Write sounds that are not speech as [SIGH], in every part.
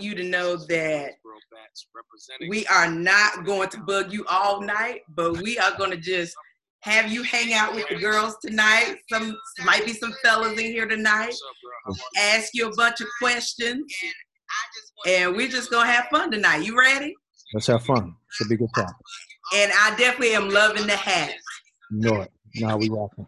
want you to know that we are not going to bug you all night, but we are going to just have you hang out with the girls tonight. Some might be some fellas in here tonight. Ask you a bunch of questions, and we're just gonna have fun tonight. You ready? Let's have fun. Should be a good time. And I definitely am loving the hat. No, now we rocking.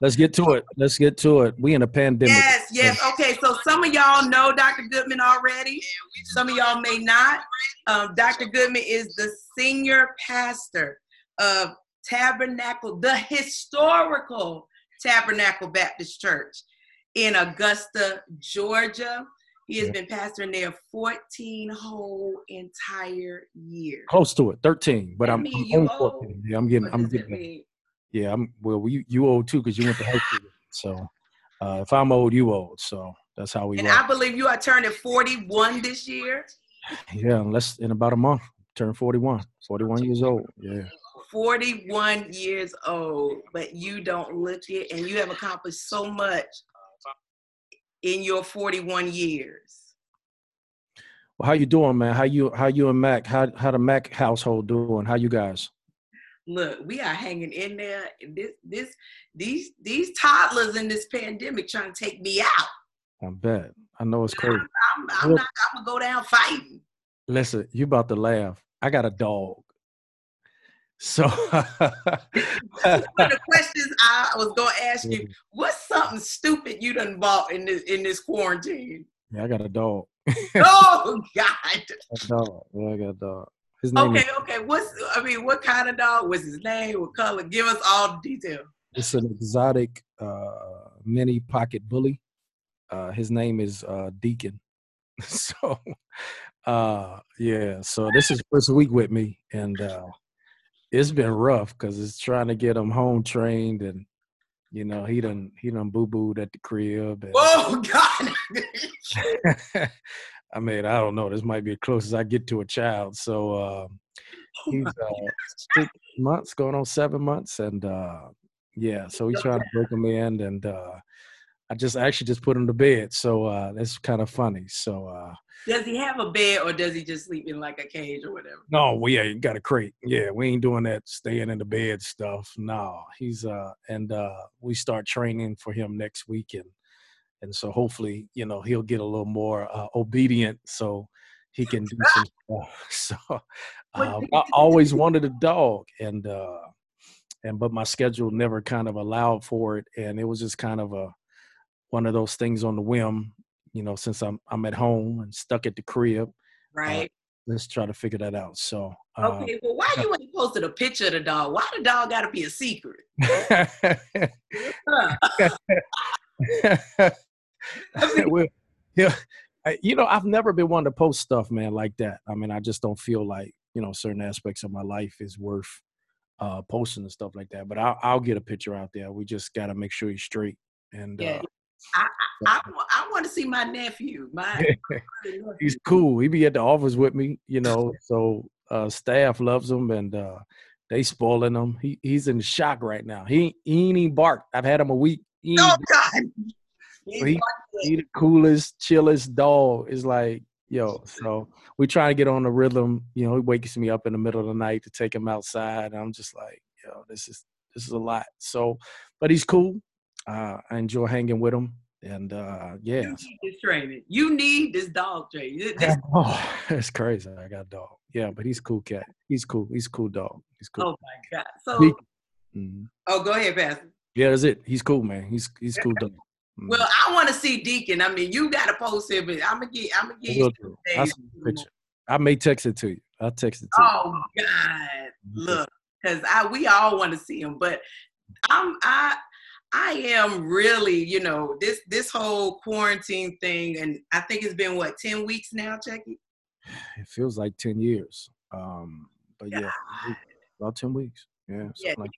Let's get to it. Let's get to it. We in a pandemic. Yes, yes. Okay, so some of y'all know Dr. Goodman already. Some of y'all may not. Um, Dr. Goodman is the senior pastor of Tabernacle, the historical Tabernacle Baptist Church in Augusta, Georgia. He has been pastoring there 14 whole entire years. Close to it, 13, but I'm, I'm 14. Yeah, I'm getting, I'm getting. Yeah, I'm well. You you old too because you went to high school. So uh, if I'm old, you old. So that's how we. And I believe you are turning 41 this year. [SIGHS] Yeah, unless in about a month, turn 41. 41 years old. Yeah. 41 years old, but you don't look it, and you have accomplished so much in your 41 years. Well, how you doing, man? How you how you and Mac? How how the Mac household doing? How you guys? Look, we are hanging in there. This this these these toddlers in this pandemic trying to take me out. I bet. I know it's crazy. I'm, I'm, I'm not. I'm gonna go down fighting. Listen, you about to laugh. I got a dog. So [LAUGHS] one of the questions I was gonna ask you, what's something stupid you done bought in this in this quarantine? Yeah, I got a dog. [LAUGHS] oh God. A dog. Yeah, I got a dog. His name okay, is, okay. What's I mean, what kind of dog? What's his name? What color? Give us all the detail. It's an exotic uh, mini pocket bully. Uh, his name is uh, Deacon. [LAUGHS] so, uh, yeah. So this is first week with me, and uh, it's been rough because it's trying to get him home trained and you know he done he done boo booed at the crib. And, oh [LAUGHS] God! [LAUGHS] I mean, I don't know. This might be as close as I get to a child. So uh, he's uh, six months, going on seven months, and uh, yeah. So he's trying to break him in, and uh, I just actually just put him to bed. So uh, that's kind of funny. So uh, does he have a bed or does he just sleep in like a cage or whatever? No, we ain't got a crate. Yeah, we ain't doing that staying in the bed stuff. No, he's uh and uh we start training for him next week and and so hopefully you know he'll get a little more uh, obedient so he can do some [LAUGHS] stuff. [LAUGHS] So um, I always wanted a dog and uh and but my schedule never kind of allowed for it and it was just kind of a one of those things on the whim you know, since I'm I'm at home and stuck at the crib. Uh, right. Uh, let's try to figure that out. So uh, Okay, well why you ain't posted a picture of the dog? Why the dog gotta be a secret? [LAUGHS] [LAUGHS] well, yeah, you know, I've never been one to post stuff, man, like that. I mean, I just don't feel like, you know, certain aspects of my life is worth uh posting and stuff like that. But I'll, I'll get a picture out there. We just got to make sure he's straight. And yeah, uh, I, I, I, want to see my nephew. My [LAUGHS] he's cool. He be at the office with me, you know. So uh, staff loves him, and uh, they spoiling him. He he's in shock right now. He, he ain't even barked. I've had him a week. He oh God! So he, he the coolest, chillest dog. Is like yo. So we try to get on the rhythm. You know, he wakes me up in the middle of the night to take him outside. And I'm just like, yo, this is this is a lot. So, but he's cool uh, I enjoy hanging with him. And uh, yeah, you need this training. You need this dog training. [LAUGHS] oh, it's crazy. I got a dog. Yeah, but he's cool cat. He's cool. He's cool dog. He's cool. Oh my god. So. He, mm-hmm. Oh, go ahead, Pastor. Yeah, that's it. He's cool, man. He's he's cool [LAUGHS] dog. Mm-hmm. Well, I want to see Deacon. I mean, you got to post him, but I'm gonna get. I'm gonna get. You I picture. I may text it to you. I'll text it to oh, you. Oh God, mm-hmm. look, because I we all want to see him, but I'm I I am really, you know, this this whole quarantine thing, and I think it's been what ten weeks now, Chucky. It feels like ten years, um, but yeah, yeah about ten weeks. Yeah, yeah, like,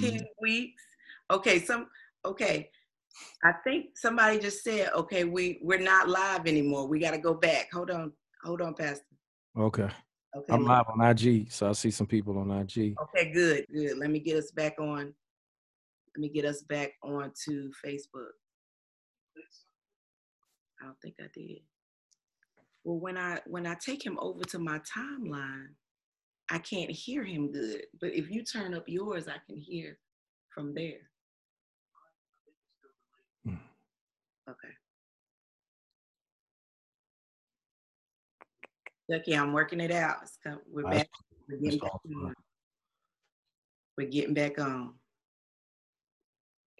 10 mm weeks. Okay, some okay. I think somebody just said, okay, we we're not live anymore. We got to go back. Hold on, hold on, Pastor. Okay. Okay. I'm live on IG, so I see some people on IG. Okay, good, good. Let me get us back on let me get us back onto Facebook. I don't think I did. Well, when I when I take him over to my timeline, I can't hear him good. But if you turn up yours, I can hear from there. Mm. Okay. Lucky, I'm working it out. We're back. We're getting back on. We're getting back on.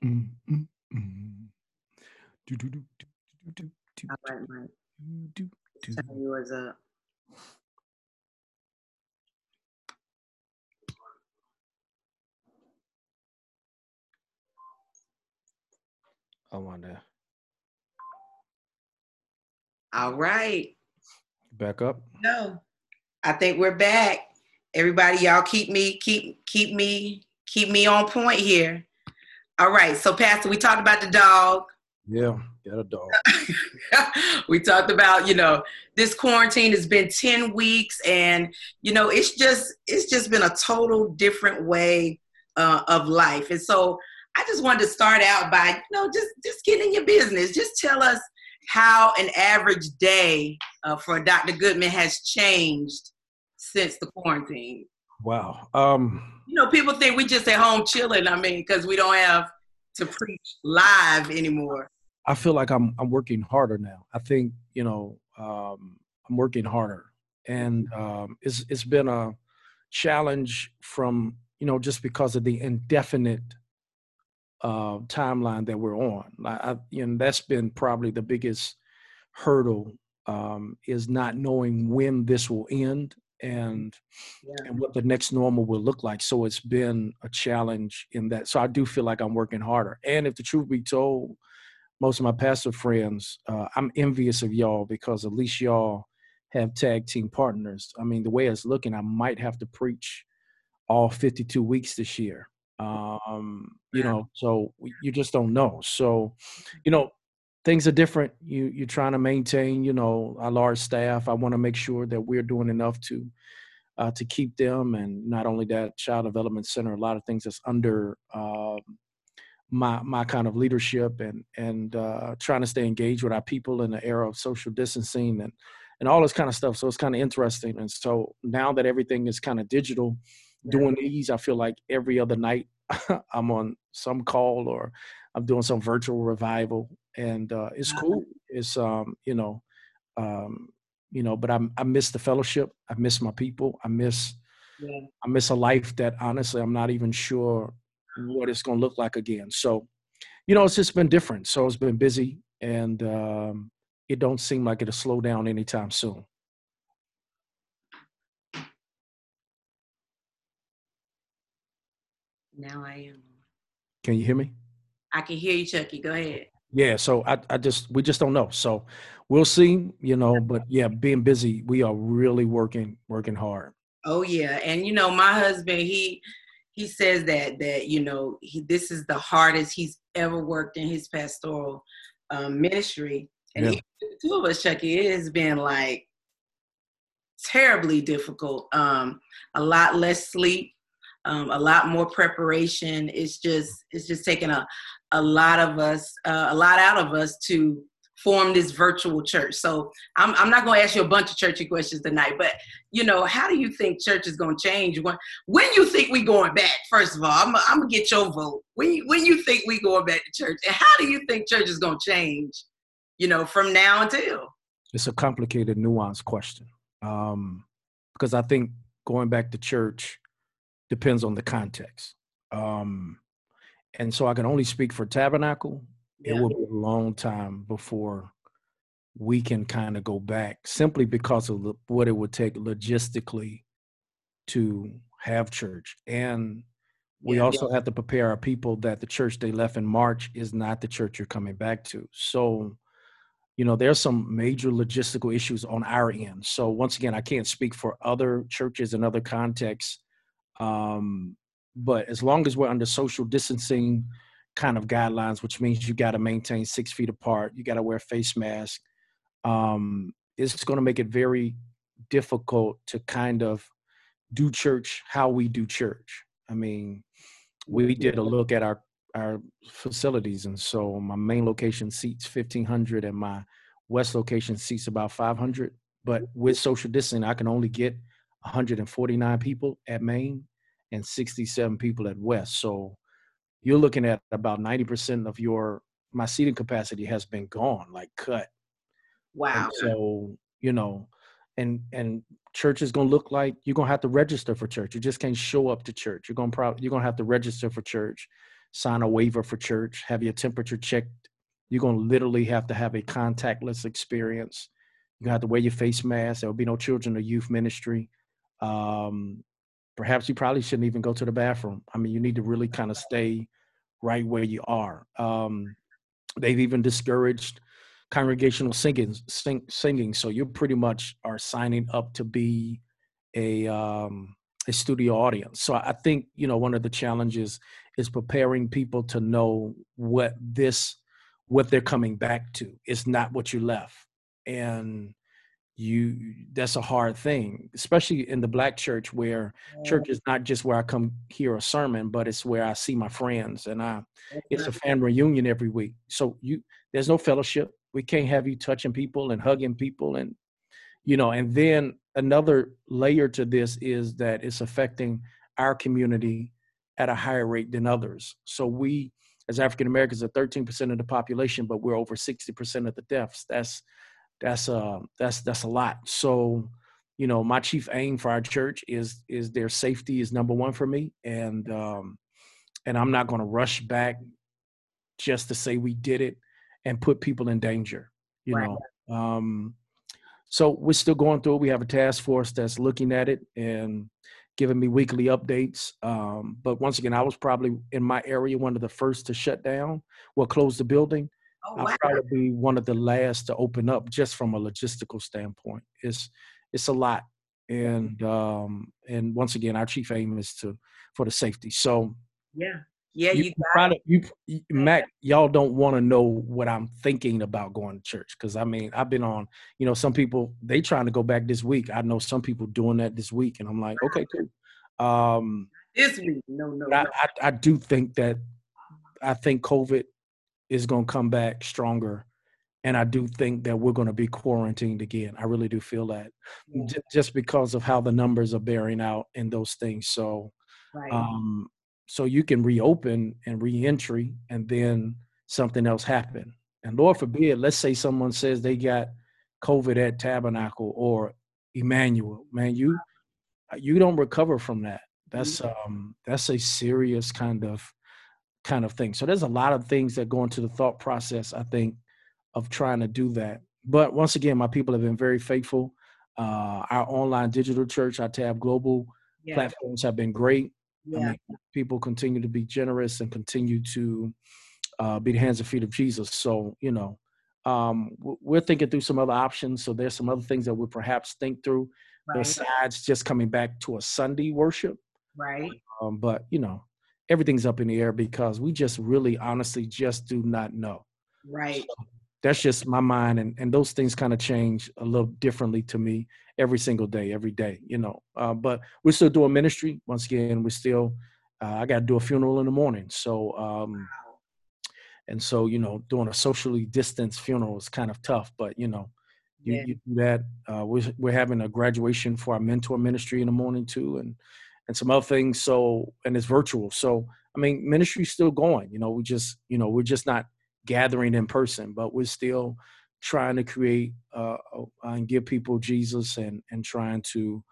Mm, mm, mm. Do, do, do, do, do, do, All right, Mike. Do, do, Turn yours up. I wonder. All right. Back up. No, I think we're back. Everybody, y'all keep me, keep, keep me, keep me on point here. All right. So, Pastor, we talked about the dog. Yeah, got a dog. [LAUGHS] we talked about, you know, this quarantine has been 10 weeks and, you know, it's just, it's just been a total different way uh, of life. And so I just wanted to start out by, you know, just just getting your business. Just tell us how an average day uh, for Dr. Goodman has changed since the quarantine. Wow. Um, you know, people think we just at home chilling. I mean, because we don't have to preach live anymore. I feel like I'm I'm working harder now. I think you know um, I'm working harder, and um, it's it's been a challenge from you know just because of the indefinite uh, timeline that we're on. I, I, you know, that's been probably the biggest hurdle um, is not knowing when this will end and yeah. and what the next normal will look like. So it's been a challenge in that. So I do feel like I'm working harder. And if the truth be told, most of my pastor friends, uh, I'm envious of y'all because at least y'all have tag team partners. I mean, the way it's looking, I might have to preach all 52 weeks this year um you know so you just don't know. So you know things are different. You you're trying to maintain you know a large staff. I want to make sure that we're doing enough to uh, to keep them. And not only that child development center a lot of things that's under uh, my my kind of leadership and and uh, trying to stay engaged with our people in the era of social distancing and and all this kind of stuff. So it's kind of interesting. And so now that everything is kind of digital doing these, I feel like every other night [LAUGHS] I'm on some call or I'm doing some virtual revival, and uh, it's cool. It's um, you know, um, you know, but I I miss the fellowship. I miss my people. I miss yeah. I miss a life that honestly I'm not even sure what it's going to look like again. So, you know, it's just been different. So it's been busy, and um, it don't seem like it'll slow down anytime soon. Now I am. Can you hear me? I can hear you, Chucky. Go ahead. Yeah, so I, I just we just don't know. So we'll see, you know, but yeah, being busy, we are really working working hard. Oh yeah. And you know, my husband, he he says that that, you know, he this is the hardest he's ever worked in his pastoral um, ministry. And yeah. he, two of us, Chucky, it has been like terribly difficult. Um, a lot less sleep, um, a lot more preparation. It's just it's just taking a a lot of us uh, a lot out of us to form this virtual church. So I'm I'm not going to ask you a bunch of churchy questions tonight, but you know, how do you think church is going to change when when you think we going back? First of all, I'm I'm gonna get your vote. When you, when you think we going back to church, and how do you think church is going to change? You know, from now until it's a complicated, nuanced question um, because I think going back to church depends on the context. Um, and so I can only speak for Tabernacle. Yeah. It will be a long time before we can kind of go back simply because of the, what it would take logistically to have church. And we yeah, also yeah. have to prepare our people that the church they left in March is not the church you're coming back to. So, you know, there's some major logistical issues on our end. So once again, I can't speak for other churches and other contexts um, but as long as we're under social distancing kind of guidelines, which means you got to maintain six feet apart, you got to wear face mask, um, it's going to make it very difficult to kind of do church how we do church. I mean, we did a look at our our facilities, and so my main location seats fifteen hundred, and my west location seats about five hundred. but with social distancing, I can only get 149 people at Main and 67 people at West. So you're looking at about 90% of your my seating capacity has been gone, like cut. Wow. And so, you know, and and church is going to look like you're going to have to register for church. You just can't show up to church. You're going to probably you're going to have to register for church, sign a waiver for church, have your temperature checked. You're going to literally have to have a contactless experience. You're going to have to wear your face mask. There will be no children or youth ministry. Um, perhaps you probably shouldn't even go to the bathroom. I mean, you need to really kind of stay right where you are. Um, they've even discouraged congregational singing, sing, singing. So you pretty much are signing up to be a um, a studio audience. So I think you know one of the challenges is preparing people to know what this what they're coming back to. It's not what you left, and you that's a hard thing especially in the black church where church is not just where i come hear a sermon but it's where i see my friends and i it's a family reunion every week. So you there's no fellowship. We can't have you touching people and hugging people and you know and then another layer to this is that it's affecting our community at a higher rate than others. So we as african americans are 13% of the population but we're over 60% of the deaths. That's that's uh that's that's a lot. So you know my chief aim for our church is is their safety is number one for me. And um and i'm not going to rush back just to say we did it and put people in danger you right. know. Um so we're still going through it. We have a task force that's looking at it and giving me weekly updates. Um but once again i was probably in my area one of the first to shut down well close the building Oh, wow. I'll probably be one of the last to open up just from a logistical standpoint. It's it's a lot. And um and once again our chief aim is to for the safety. So yeah. Yeah, you, you got you, you Mac, y'all don't want to know what I'm thinking about going to church because I mean I've been on, you know, some people they trying to go back this week. I know some people doing that this week, and I'm like, okay, cool. Um, this week, no, no. I, I, I do think that I think COVID is going to come back stronger. And I do think that we're going to be quarantined again. I really do feel that yeah. just because of how the numbers are bearing out in those things. So, right. um, so you can reopen and reentry and then something else happen. And Lord forbid, let's say someone says they got COVID at Tabernacle or Emmanuel. Man, you you don't recover from that. That's mm-hmm. um that's a serious kind of kind of thing. So there's a lot of things that go into the thought process, I think, of trying to do that. But once again, my people have been very faithful. Uh, our online digital church, our Tab Global yeah. platforms have been great. Yeah. I mean, people continue to be generous and continue to uh, be the hands and feet of Jesus. So, you know, um, we're thinking through some other options. So there's some other things that we'll perhaps think through right. besides just coming back to a Sunday worship. Right. Um, but, you know, everything's up in the air because we just really honestly just do not know. Right. So that's just my mind and, and those things kind of change a little differently to me every single day, every day, you know. Uh, but we're still doing ministry. Once again, we're still uh, I gotta do a funeral in the morning. So um and so, you know, doing a socially distanced funeral is kind of tough, but you know, you, yeah. you do that. Uh, we're, we're having a graduation for our mentor ministry in the morning too. And and some other things. So, and it's virtual. So, I mean, ministry's still going. You know, we just, you know, we're just not gathering in person, but we're still trying to create uh, uh, and give people Jesus and and trying to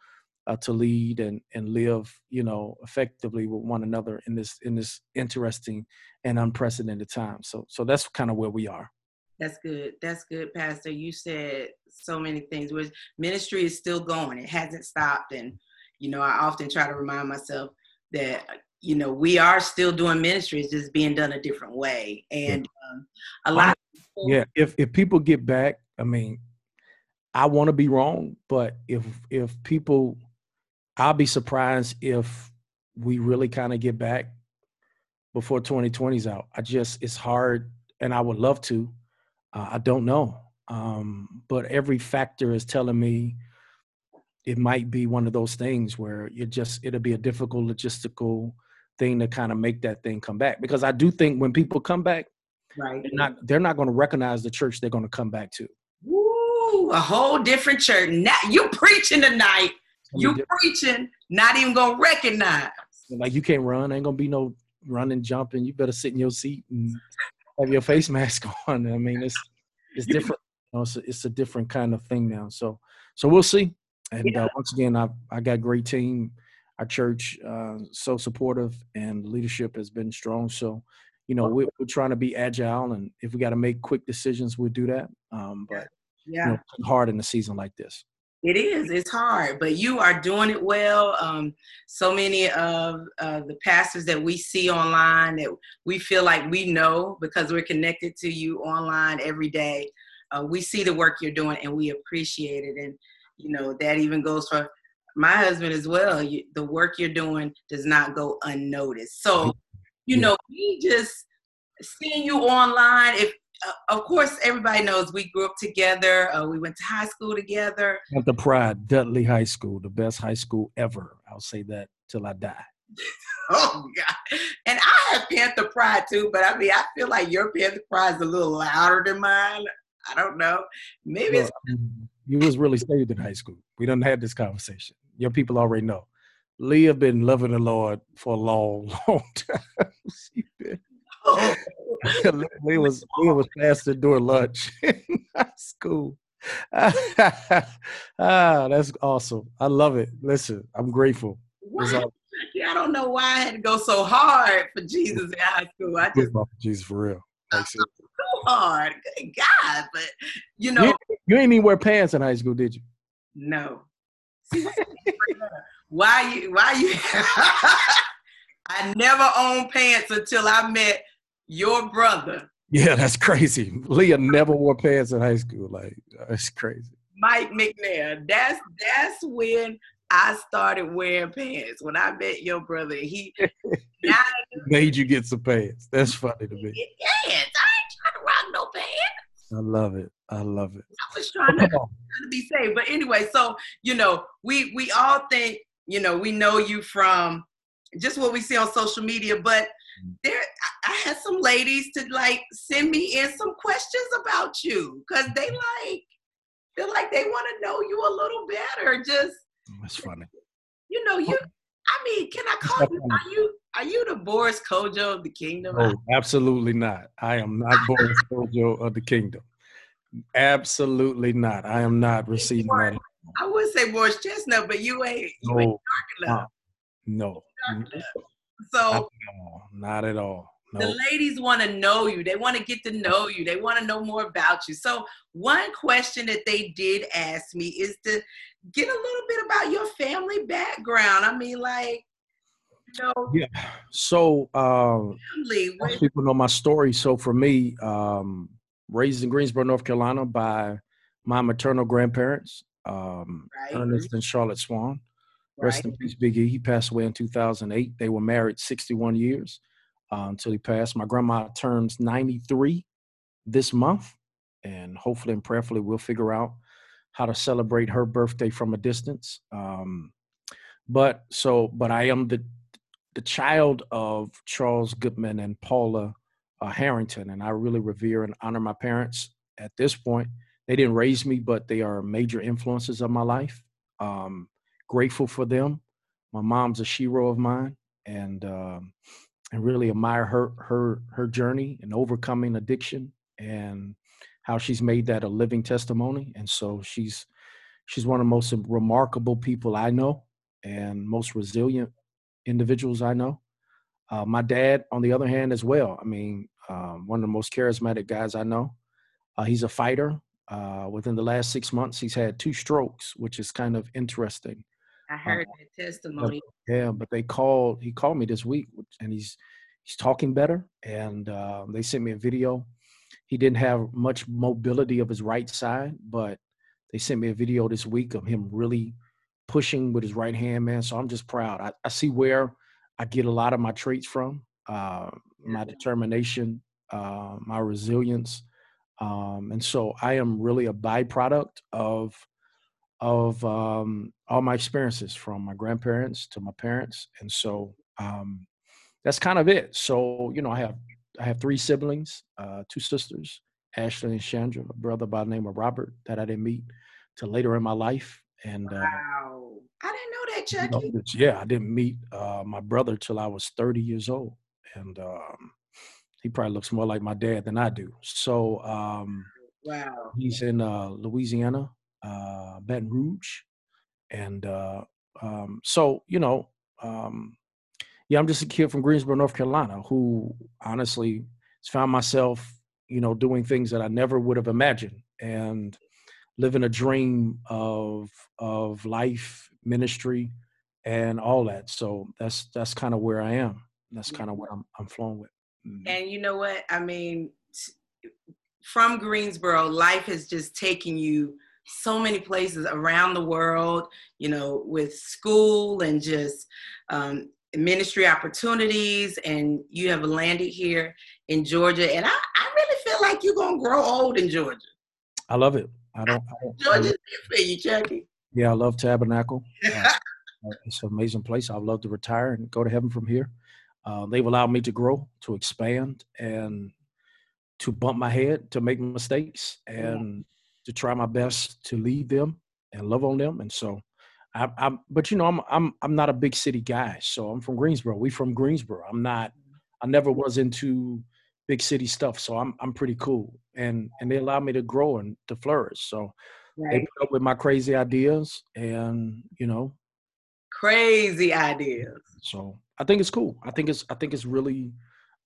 uh, to lead and and live, you know, effectively with one another in this in this interesting and unprecedented time. So, so that's kind of where we are. That's good. That's good, Pastor. You said so many things. Where ministry is still going; it hasn't stopped, and you know, I often try to remind myself that you know we are still doing ministry, it's just being done a different way, and um, a lot. People, yeah, if if people get back, I mean, I want to be wrong, but if if people, I'll be surprised if we really kind of get back before 2020's out. I just it's hard, and I would love to. Uh, I don't know, um, but every factor is telling me it might be one of those things where it just it'll be a difficult logistical thing to kind of make that thing come back because I do think when people come back, right, they're not they're not going to recognize the church they're going to come back to. Woo, Ooh, a whole different church. Now you preaching tonight. You preaching, not even gonna recognize. Like you can't run, ain't gonna be no running, jumping. You better sit in your seat and have your face [LAUGHS] mask on. I mean, it's it's different. You know, it's, a, it's a different kind of thing now. So so we'll see. And yeah. uh, once again, I I got a great team. Our church uh, so supportive, and leadership has been strong. So you know we're, we're trying to be agile, and if we got to make quick decisions, we'll do that. Um, but yeah, you know, hard in a season like this. It is. It's hard, but you are doing it well. Um, so many of uh, the pastors that we see online that we feel like we know because we're connected to you online every day. Uh, we see the work you're doing and we appreciate it. And, you know, that even goes for my husband as well. You, the work you're doing does not go unnoticed. So, you know, we just seeing you online, if uh, of course, everybody knows we grew up together. Uh, we went to high school together. the pride, Dudley High School, the best high school ever. I'll say that till I die. [LAUGHS] oh God! And I have Panther pride too, but I mean, I feel like your Panther pride is a little louder than mine. I don't know. Maybe well, it's. You was really saved in high school. We don't have this conversation. Your people already know. Lee have been loving the Lord for a long, [LAUGHS] long time. she been [LAUGHS] [LAUGHS] we was we was passing during lunch in high school. ah, that's awesome. I love it. Listen, I'm grateful. Yeah, I don't know why I had to go so hard for Jesus in high school. I just love Jesus for real. Like, so hard, Good God! But you know, you, you ain't even wear pants in high school, did you? No. why you? Why you? [LAUGHS] I never owned pants until I met your brother. Yeah, that's crazy. Leah never wore pants in high school. Like that's crazy. Mike McNair. That's that's when I started wearing pants. When I met your brother, he [LAUGHS] made you get some pants. That's funny to me. Pants. I ain't trying to rock no pants. I love it. I love it. I was trying to, trying [LAUGHS] to be safe. But anyway, so you know, we we all think, you know, we know you from just what we see on social media, but mm. there I had some ladies to like send me in some questions about you because they like feel like they want to know you a little better. Just that's funny. You know, you oh. I mean, can I call you are you are you the Boris Kodjoe of the kingdom? Oh, absolutely not. I am not Boris [LAUGHS] Kodjoe of the kingdom. Absolutely not. I am not receiving that. I would say Morris Chestnut, but you ain't you no, ain't dark enough. No. So not at all. Nope. The ladies want to know you. They want to get to know you. They want to know more about you. So one question that they did ask me is to get a little bit about your family background. I mean, like, yeah. So um, family, most people know my story. So for me, um, raised in Greensboro, North Carolina, by my maternal grandparents, um, right. Ernest and Charlotte Swan. Rest in peace, Biggie. He passed away in 2008. They were married 61 years uh, until he passed. My grandma turns 93 this month, and hopefully and prayerfully we'll figure out how to celebrate her birthday from a distance. Um, but so, but I am the the child of Charles Goodman and Paula uh, Harrington, and I really revere and honor my parents. At this point, they didn't raise me, but they are major influences of my life. Um, grateful for them. My mom's a shero of mine, and um, and really admire her her her journey in overcoming addiction and how she's made that a living testimony. And so she's she's one of the most remarkable people I know and most resilient individuals I know. Uh, my dad, on the other hand, as well. I mean, um, one of the most charismatic guys I know. Uh, he's a fighter. Uh, within the last six months, he's had two strokes, which is kind of interesting. I uh, heard that testimony. Yeah, but they called. He called me this week, and he's he's talking better. And uh, they sent me a video. He didn't have much mobility of his right side, but they sent me a video this week of him really pushing with his right hand, man. So I'm just proud. I, I see where I get a lot of my traits from, uh, my determination, uh, my resilience. Um, and so I am really a byproduct of of um, all my experiences from my grandparents to my parents, and so um, that's kind of it. So you know, I have I have three siblings, uh, two sisters, Ashley and Chandra, a brother by the name of Robert that I didn't meet till later in my life. And wow, uh, I didn't know that, Chucky. You know, yeah, I didn't meet uh, my brother till I was 30 years old, and um, he probably looks more like my dad than I do. So, um, wow, he's in uh, Louisiana, uh, Baton Rouge, and uh, um, so you know, um, yeah, I'm just a kid from Greensboro, North Carolina, who honestly found myself, you know, doing things that I never would have imagined, and living a dream of of life, ministry, and all that. So that's that's kind of where I am. That's kind of what I'm I'm flowing with. Mm-hmm. And you know what? I mean, from Greensboro, life has just taken you so many places around the world. You know, with school and just um, ministry opportunities, and you have landed here in Georgia. And I, I really feel like you're gonna grow old in Georgia. I love it. I don't. I don't Georgia's for you, Chucky. Yeah, I love Tabernacle. [LAUGHS] Uh, it's an amazing place. I'd love to retire and go to heaven from here. Uh, they've allowed me to grow, to expand, and to bump my head, to make mistakes, and to try my best to lead them and love on them. And so, I, am But you know, I'm I'm I'm not a big city guy. So I'm from Greensboro. We from Greensboro. I'm not. I never was into big city stuff. So I'm I'm pretty cool, and and they allow me to grow and to flourish. So right. they put up with my crazy ideas, and you know, crazy ideas. So I think it's cool. I think it's I think it's really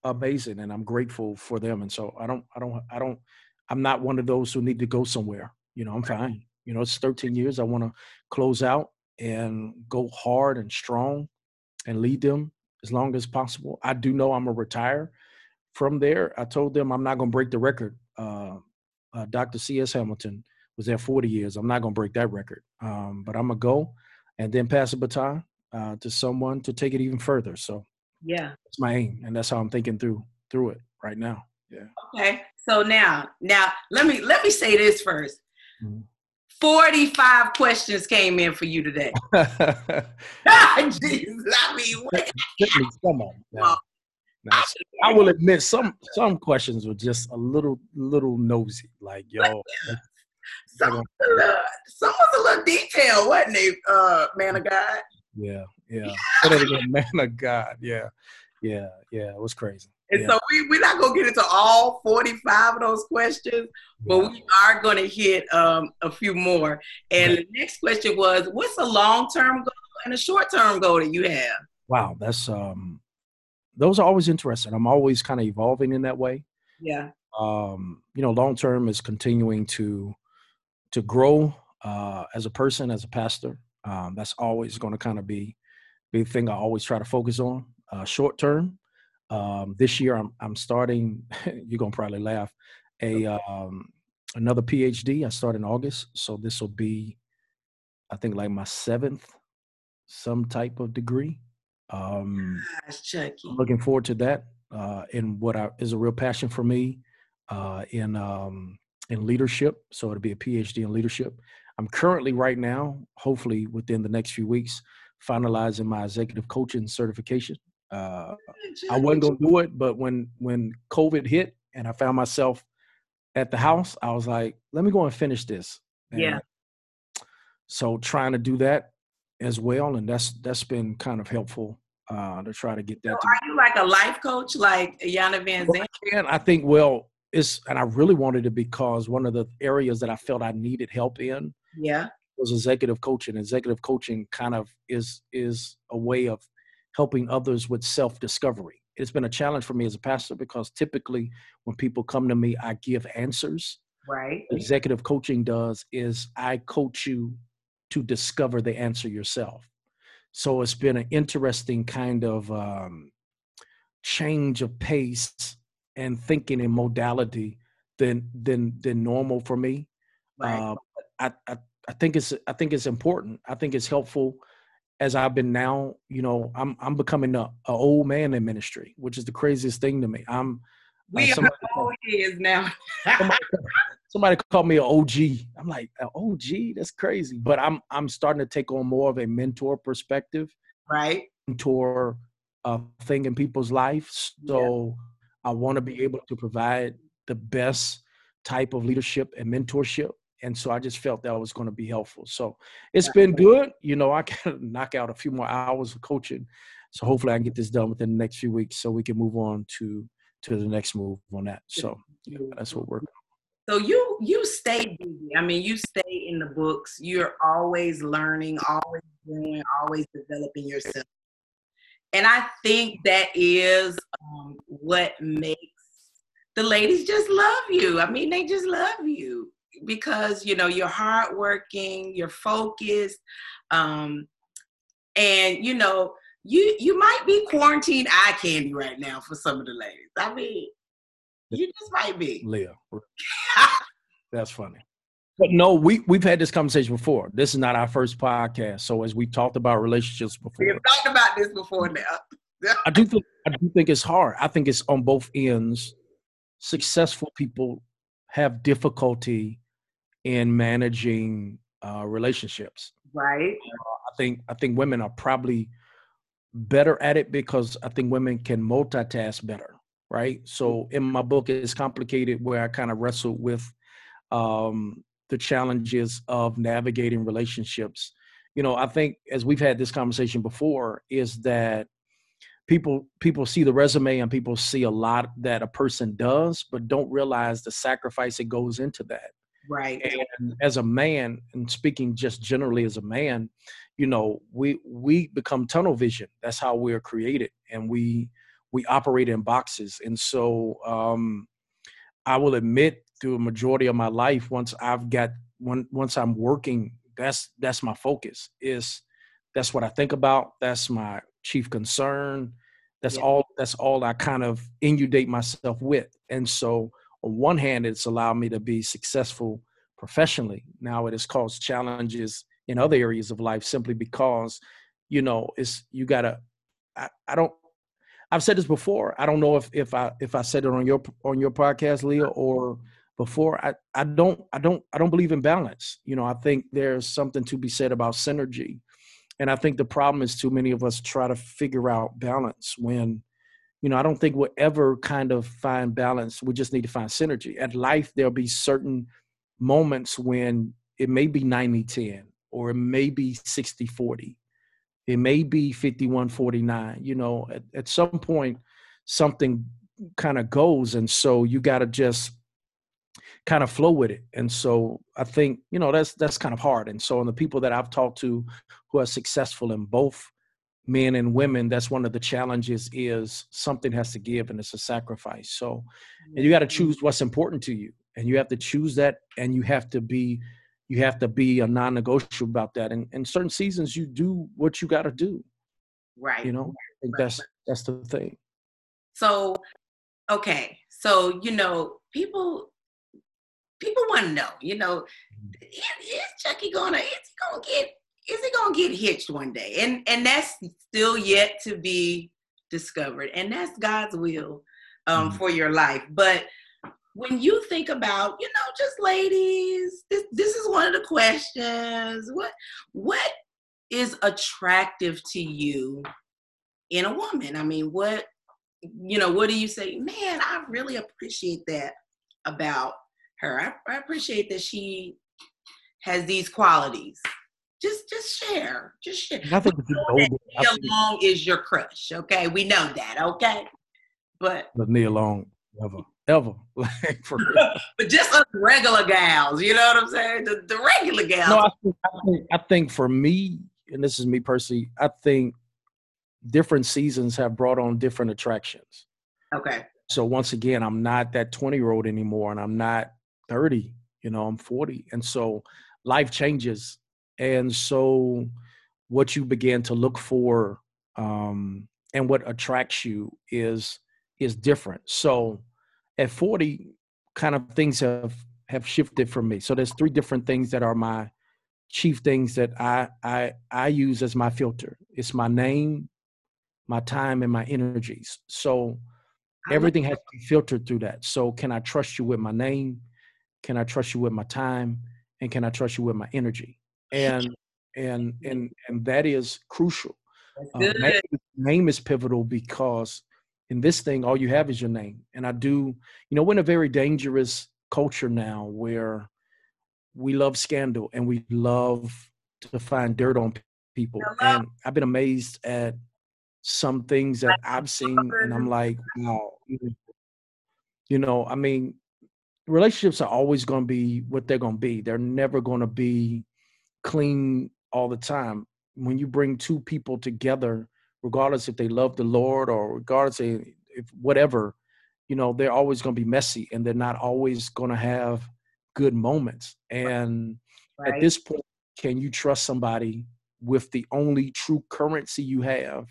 amazing, and I'm grateful for them. And so I don't I don't I don't I'm not one of those who need to go somewhere. You know, I'm fine. You know, it's 13 years. I want to close out and go hard and strong and lead them as long as possible. I do know I'm gonna retire from there, I told them I'm not going to break the record. Uh, uh, Dr. C.S. Hamilton was there 40 years. I'm not going to break that record. Um, but I'm going to go and then pass the baton uh, to someone to take it even further. So yeah, that's my aim, and that's how I'm thinking through through it right now. Yeah. Okay. So now, now let me let me say this 1st mm-hmm. 45 questions came in for you today. [LAUGHS] [LAUGHS] Jesus, I mean, what? Come on. I will admit some some questions were just a little little nosy. Like yo, [LAUGHS] some, was a little, some was a little detailed, wasn't it, uh, man of God? Yeah, yeah. [LAUGHS] man of God. Yeah, yeah, yeah. It was crazy. And yeah. so we, we're not going to get into all 45 of those questions, but yeah. we are going to hit um, a few more. And the next question was, what's a long-term goal and a short-term goal that you have? Wow, that's um, those are always interesting. I'm always kind of evolving in that way. Yeah. Um, you know, long term is continuing to to grow uh, as a person, as a pastor. Um, that's always going to kind of be big thing I always try to focus on. Uh, short term, um, this year I'm I'm starting. [LAUGHS] you're gonna probably laugh. A um, another PhD. I start in August, so this will be, I think, like my seventh some type of degree. Um, Gosh, Chucky. I'm looking forward to that. Uh, in what I, is a real passion for me uh, in um, in leadership. So it'll be a PhD in leadership. I'm currently right now, hopefully within the next few weeks, finalizing my executive coaching certification. Uh, I wasn't gonna do it, but when when COVID hit and I found myself at the house, I was like, let me go and finish this. And yeah. So trying to do that as well, and that's that's been kind of helpful uh, to try to get that. So are you like a life coach, like Iyanla Vanzant? Well, I think well, it's and I really wanted it because one of the areas that I felt I needed help in, yeah, was executive coaching. Executive coaching kind of is is a way of helping others with self discovery. It's been a challenge for me as a pastor because typically when people come to me, I give answers. Right. Executive coaching does is I coach you to discover the answer yourself. So it's been an interesting kind of um, change of pace and thinking and modality than than than normal for me. Right. Uh, I, I I think it's I think it's important. I think it's helpful as I've been now. You know, I'm I'm becoming a, a old man in ministry, which is the craziest thing to me. I'm we uh, are old years now. somebody, [LAUGHS] somebody called me an OG. I'm like, OG? That's crazy. But I'm I'm starting to take on more of a mentor perspective. Right. Mentor uh, thing in people's lives. So yeah. I want to be able to provide the best type of leadership and mentorship. And so I just felt that was going to be helpful. So it's been good. You know, I can [LAUGHS] knock out a few more hours of coaching. So hopefully I can get this done within the next few weeks so we can move on to to the next move on that. So yeah, that's what we're so you you stay busy. I mean, you stay in the books. You're always learning, always doing, always developing yourself. And I think that is um, what makes the ladies just love you. I mean, they just love you because you know you're hardworking, you're focused, um, and you know you you might be quarantine eye candy right now for some of the ladies. I mean, you just might be. Leah. [LAUGHS] That's funny. But no, we we've had this conversation before. This is not our first podcast. So as we talked about relationships before, we've talked about this before now. [LAUGHS] I do think I do think it's hard. I think it's on both ends. Successful people have difficulty in managing uh, relationships. Right. Uh, I think I think women are probably better at it because I think women can multitask better right? So in my book, it's complicated where I kind of wrestled with um, the challenges of navigating relationships. You know, I think as we've had this conversation before, is that people people see the resume and people see a lot that a person does, but don't realize the sacrifice that goes into that. Right. And as a man, and speaking just generally as a man, you know, we we become tunnel vision. That's how we're created, and we we operate in boxes. And so um, I will admit through a majority of my life, once I've got when once I'm working, that's that's my focus. Is that's what I think about. That's my chief concern. That's yeah. all that's all I kind of inundate myself with. And so on one hand, it's allowed me to be successful professionally. Now it has caused challenges in other areas of life simply because, you know, it's you gotta I, I don't I've said this before. I don't know if if I if I said it on your on your podcast, Leah, or before. I I don't I don't I don't believe in balance. You know, I think there's something to be said about synergy, and I think the problem is too many of us try to figure out balance when. You know, I don't think we'll ever kind of find balance. We just need to find synergy. At life, there'll be certain moments when it may be 90 10 or it may be 60 40 it may be 5149. You know, at, at some point, something kind of goes. And so you got to just kind of flow with it. And so I think, you know, that's that's kind of hard. And so on the people that I've talked to who are successful in both men and women, that's one of the challenges is something has to give and it's a sacrifice. So and you got to mm-hmm. choose what's important to you. And you have to choose that and you have to be you have to be a non-negotiable about that. And in certain seasons, you do what you got to do. Right. You know, I think that's that's the thing. So, okay, so you know, people people want to know. You know, is, is Chucky gonna is he gonna get is he gonna get hitched one day? And and that's still yet to be discovered. And that's God's will um, mm-hmm. for your life. But when you think about, you know, just ladies, this, this is one of the questions. What what is attractive to you in a woman? I mean, what you know, what do you say? Man, I really appreciate that about her. I, I appreciate that she has these qualities. Just just share. Just share. I think Nia Long is your crush, okay? We know that, okay? But Nia Long, never ever. [LAUGHS] like for [LAUGHS] but just us regular gals, you know what I'm saying? The, the regular gals. No, I think, I think, I think for me, and this is me personally, I think different seasons have brought on different attractions. Okay. So once again, I'm not that 20 year old anymore, and I'm not 30. You know, I'm 40, and so life changes, and so what you begin to look for um, and what attracts you is is different. So at 40 kind of things have have shifted for me. So there's three different things that are my chief things that i i i use as my filter. It's my name my time and my energies. So everything has to be filtered through that. So can i trust you with my name? Can i trust you with my time? And can i trust you with my energy? And and and and that is crucial. Uh, name, name is pivotal because in this thing all you have is your name and i do you know we're in a very dangerous culture now where we love scandal and we love to find dirt on people. And I've been amazed at some things that I've seen, and I'm like, wow. You know, I mean, relationships are always going to be what they're going to be. They're never going to be clean all the time. When you bring two people together, regardless if they love the Lord or regardless if, if whatever, you know, they're always going to be messy and they're not always going to have good moments. And right. at this point, can you trust somebody with the only true currency you have,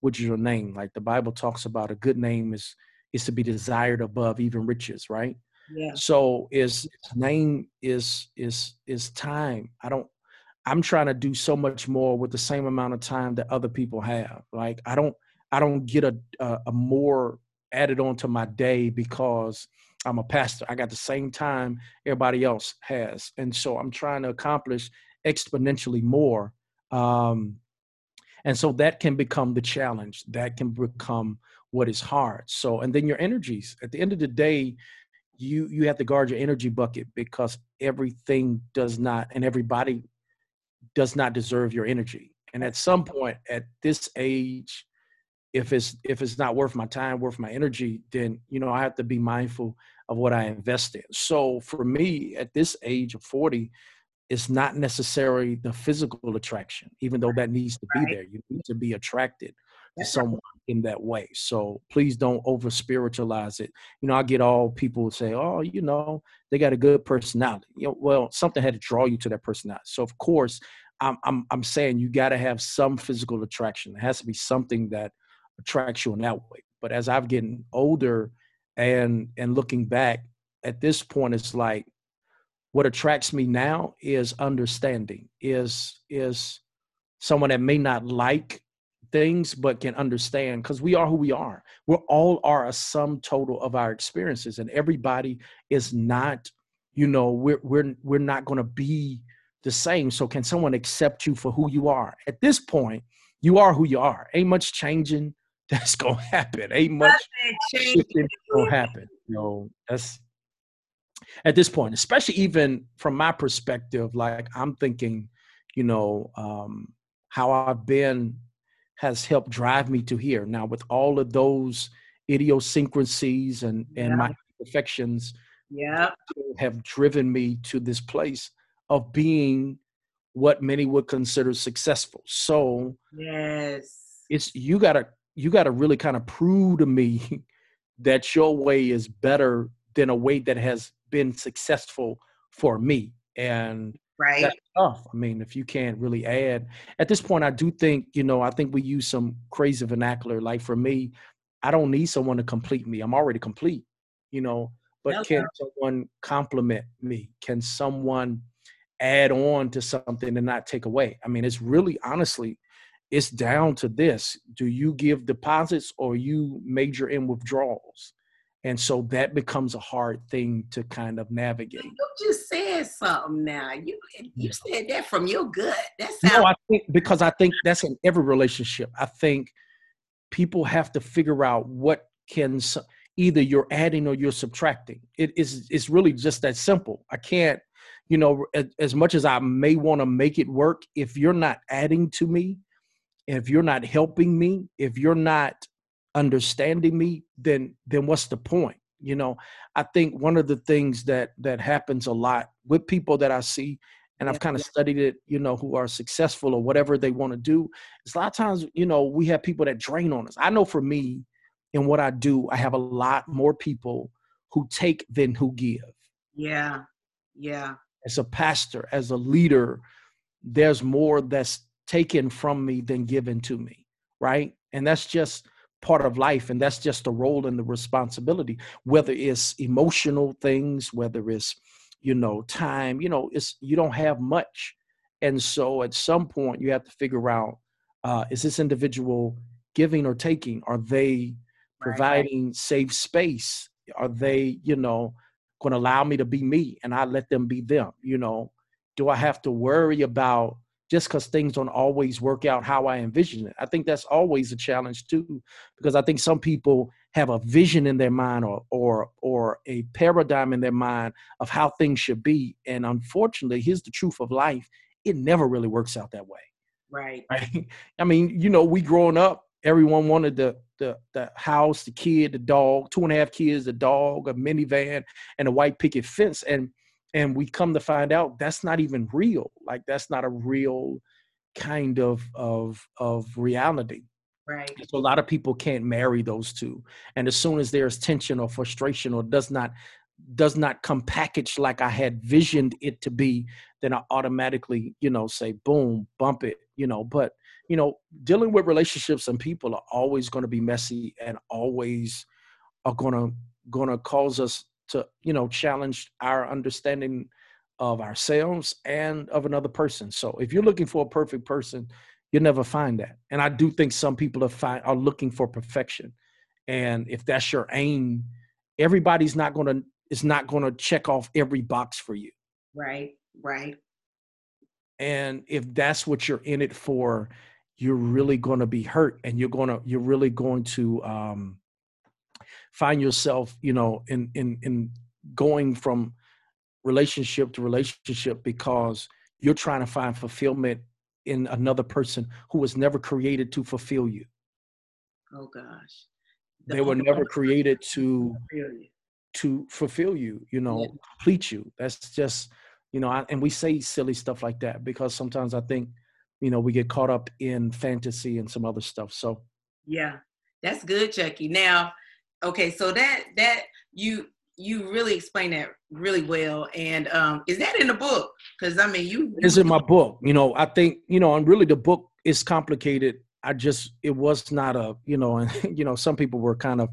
which is your name? Like the Bible talks about a good name is is to be desired above even riches, right? Yeah. So is name is is is time. I don't I'm trying to do so much more with the same amount of time that other people have. Like I don't I don't get a a, a more added on to my day because I'm a pastor. I got the same time everybody else has. And so I'm trying to accomplish exponentially more. Um, and so that can become the challenge. That can become what is hard. So, and then your energies. At the end of the day, you you have to guard your energy bucket because everything does not and everybody does not deserve your energy. And at some point at this age, if it's if it's not worth my time, worth my energy, then you know I have to be mindful of what I invest in. So for me, at this age of 40, it's not necessarily the physical attraction, even though that needs to be right. there. You need to be attracted to someone in that way. So please don't over spiritualize it. You know, I get all people say, "Oh, you know, they got a good personality." You know, well, something had to draw you to that personality. So of course, I'm I'm I'm saying you got to have some physical attraction. It has to be something that attracts you in that way. But as I've getting older and and looking back at this point, it's like what attracts me now is understanding, is is someone that may not like things but can understand because we are who we are. We're all are a sum total of our experiences, and everybody is not, you know, we're we're we're not going to be the same. So can someone accept you for who you are? At this point, you are who you are. Ain't much changing [LAUGHS] that's gonna happen. Ain't much shifting gonna happen. You know, that's at this point, especially even from my perspective, like I'm thinking, you know, um, how I've been has helped drive me to here. Now, with all of those idiosyncrasies and and yeah. my imperfections, yeah, have driven me to this place of being what many would consider successful. So, yes, it's you gotta you gotta really kind of prove to me [LAUGHS] that your way is better than a way that has been successful for me. And right that's tough. I mean, if you can't really add at this point, I do think, you know, I think we use some crazy vernacular. Like for me, I don't need someone to complete me. I'm already complete, you know. But can someone complement me? Can someone add on to something and not take away? I mean, it's really honestly, it's down to this. Do you give deposits or you major in withdrawals? and so that becomes a hard thing to kind of navigate. You just said something now. You you said that from your gut. That sounds. No, I think because I think that's in every relationship. I think people have to figure out what can either you're adding or you're subtracting. It is it's really just that simple. I can't, you know, as, as much as I may want to make it work, if you're not adding to me, if you're not helping me, if you're not understanding me, then then what's the point? You know, I think one of the things that that happens a lot with people that I see, and I've kind of studied it, you know, who are successful or whatever they want to do, is a lot of times, you know, we have people that drain on us. I know for me, in what I do, I have a lot more people who take than who give. Yeah. Yeah. As a pastor, as a leader, there's more that's taken from me than given to me. Right. And that's just part of life and that's just the role and the responsibility whether it's emotional things whether it's you know time you know it's you don't have much and so at some point you have to figure out uh, is this individual giving or taking are they providing right. safe space are they you know going to allow me to be me and i let them be them you know do i have to worry about just because things don't always work out how I envision it. I think that's always a challenge too, because I think some people have a vision in their mind or or or a paradigm in their mind of how things should be. And unfortunately, here's the truth of life: it never really works out that way. Right. Right. [LAUGHS] I mean, you know, we growing up, everyone wanted the the the house, the kid, the dog, two and a half kids, the dog, a minivan, and a white picket fence. And and we come to find out that's not even real. Like that's not a real kind of of of reality. Right. So a lot of people can't marry those two. And as soon as there's tension or frustration or does not does not come packaged like i had visioned it to be then i automatically you know say boom bump it you know. But you know dealing with relationships and people are always going to be messy and always are going to going to cause us to you know challenge our understanding of ourselves and of another person. So if you're looking for a perfect person you'll never find that. And i do think some people are find, are looking for perfection. And if that's your aim everybody's not going to is not going to check off every box for you. Right right. And if that's what you're in it for you're really going to be hurt and you're going to you're really going to um find yourself, you know, in in in going from relationship to relationship because you're trying to find fulfillment in another person who was never created to fulfill you. Oh gosh. The they were never created to to fulfill you, you know, yeah. complete you. That's just, you know, I, and we say silly stuff like that because sometimes I think, you know, we get caught up in fantasy and some other stuff. So, yeah, that's good, Chucky. Now, okay so that that you you really explain that really well and um is that in the book? Because i mean you it's in my book you know i think you know and really the book is complicated. I just it was not a you know and [LAUGHS] you know some people were kind of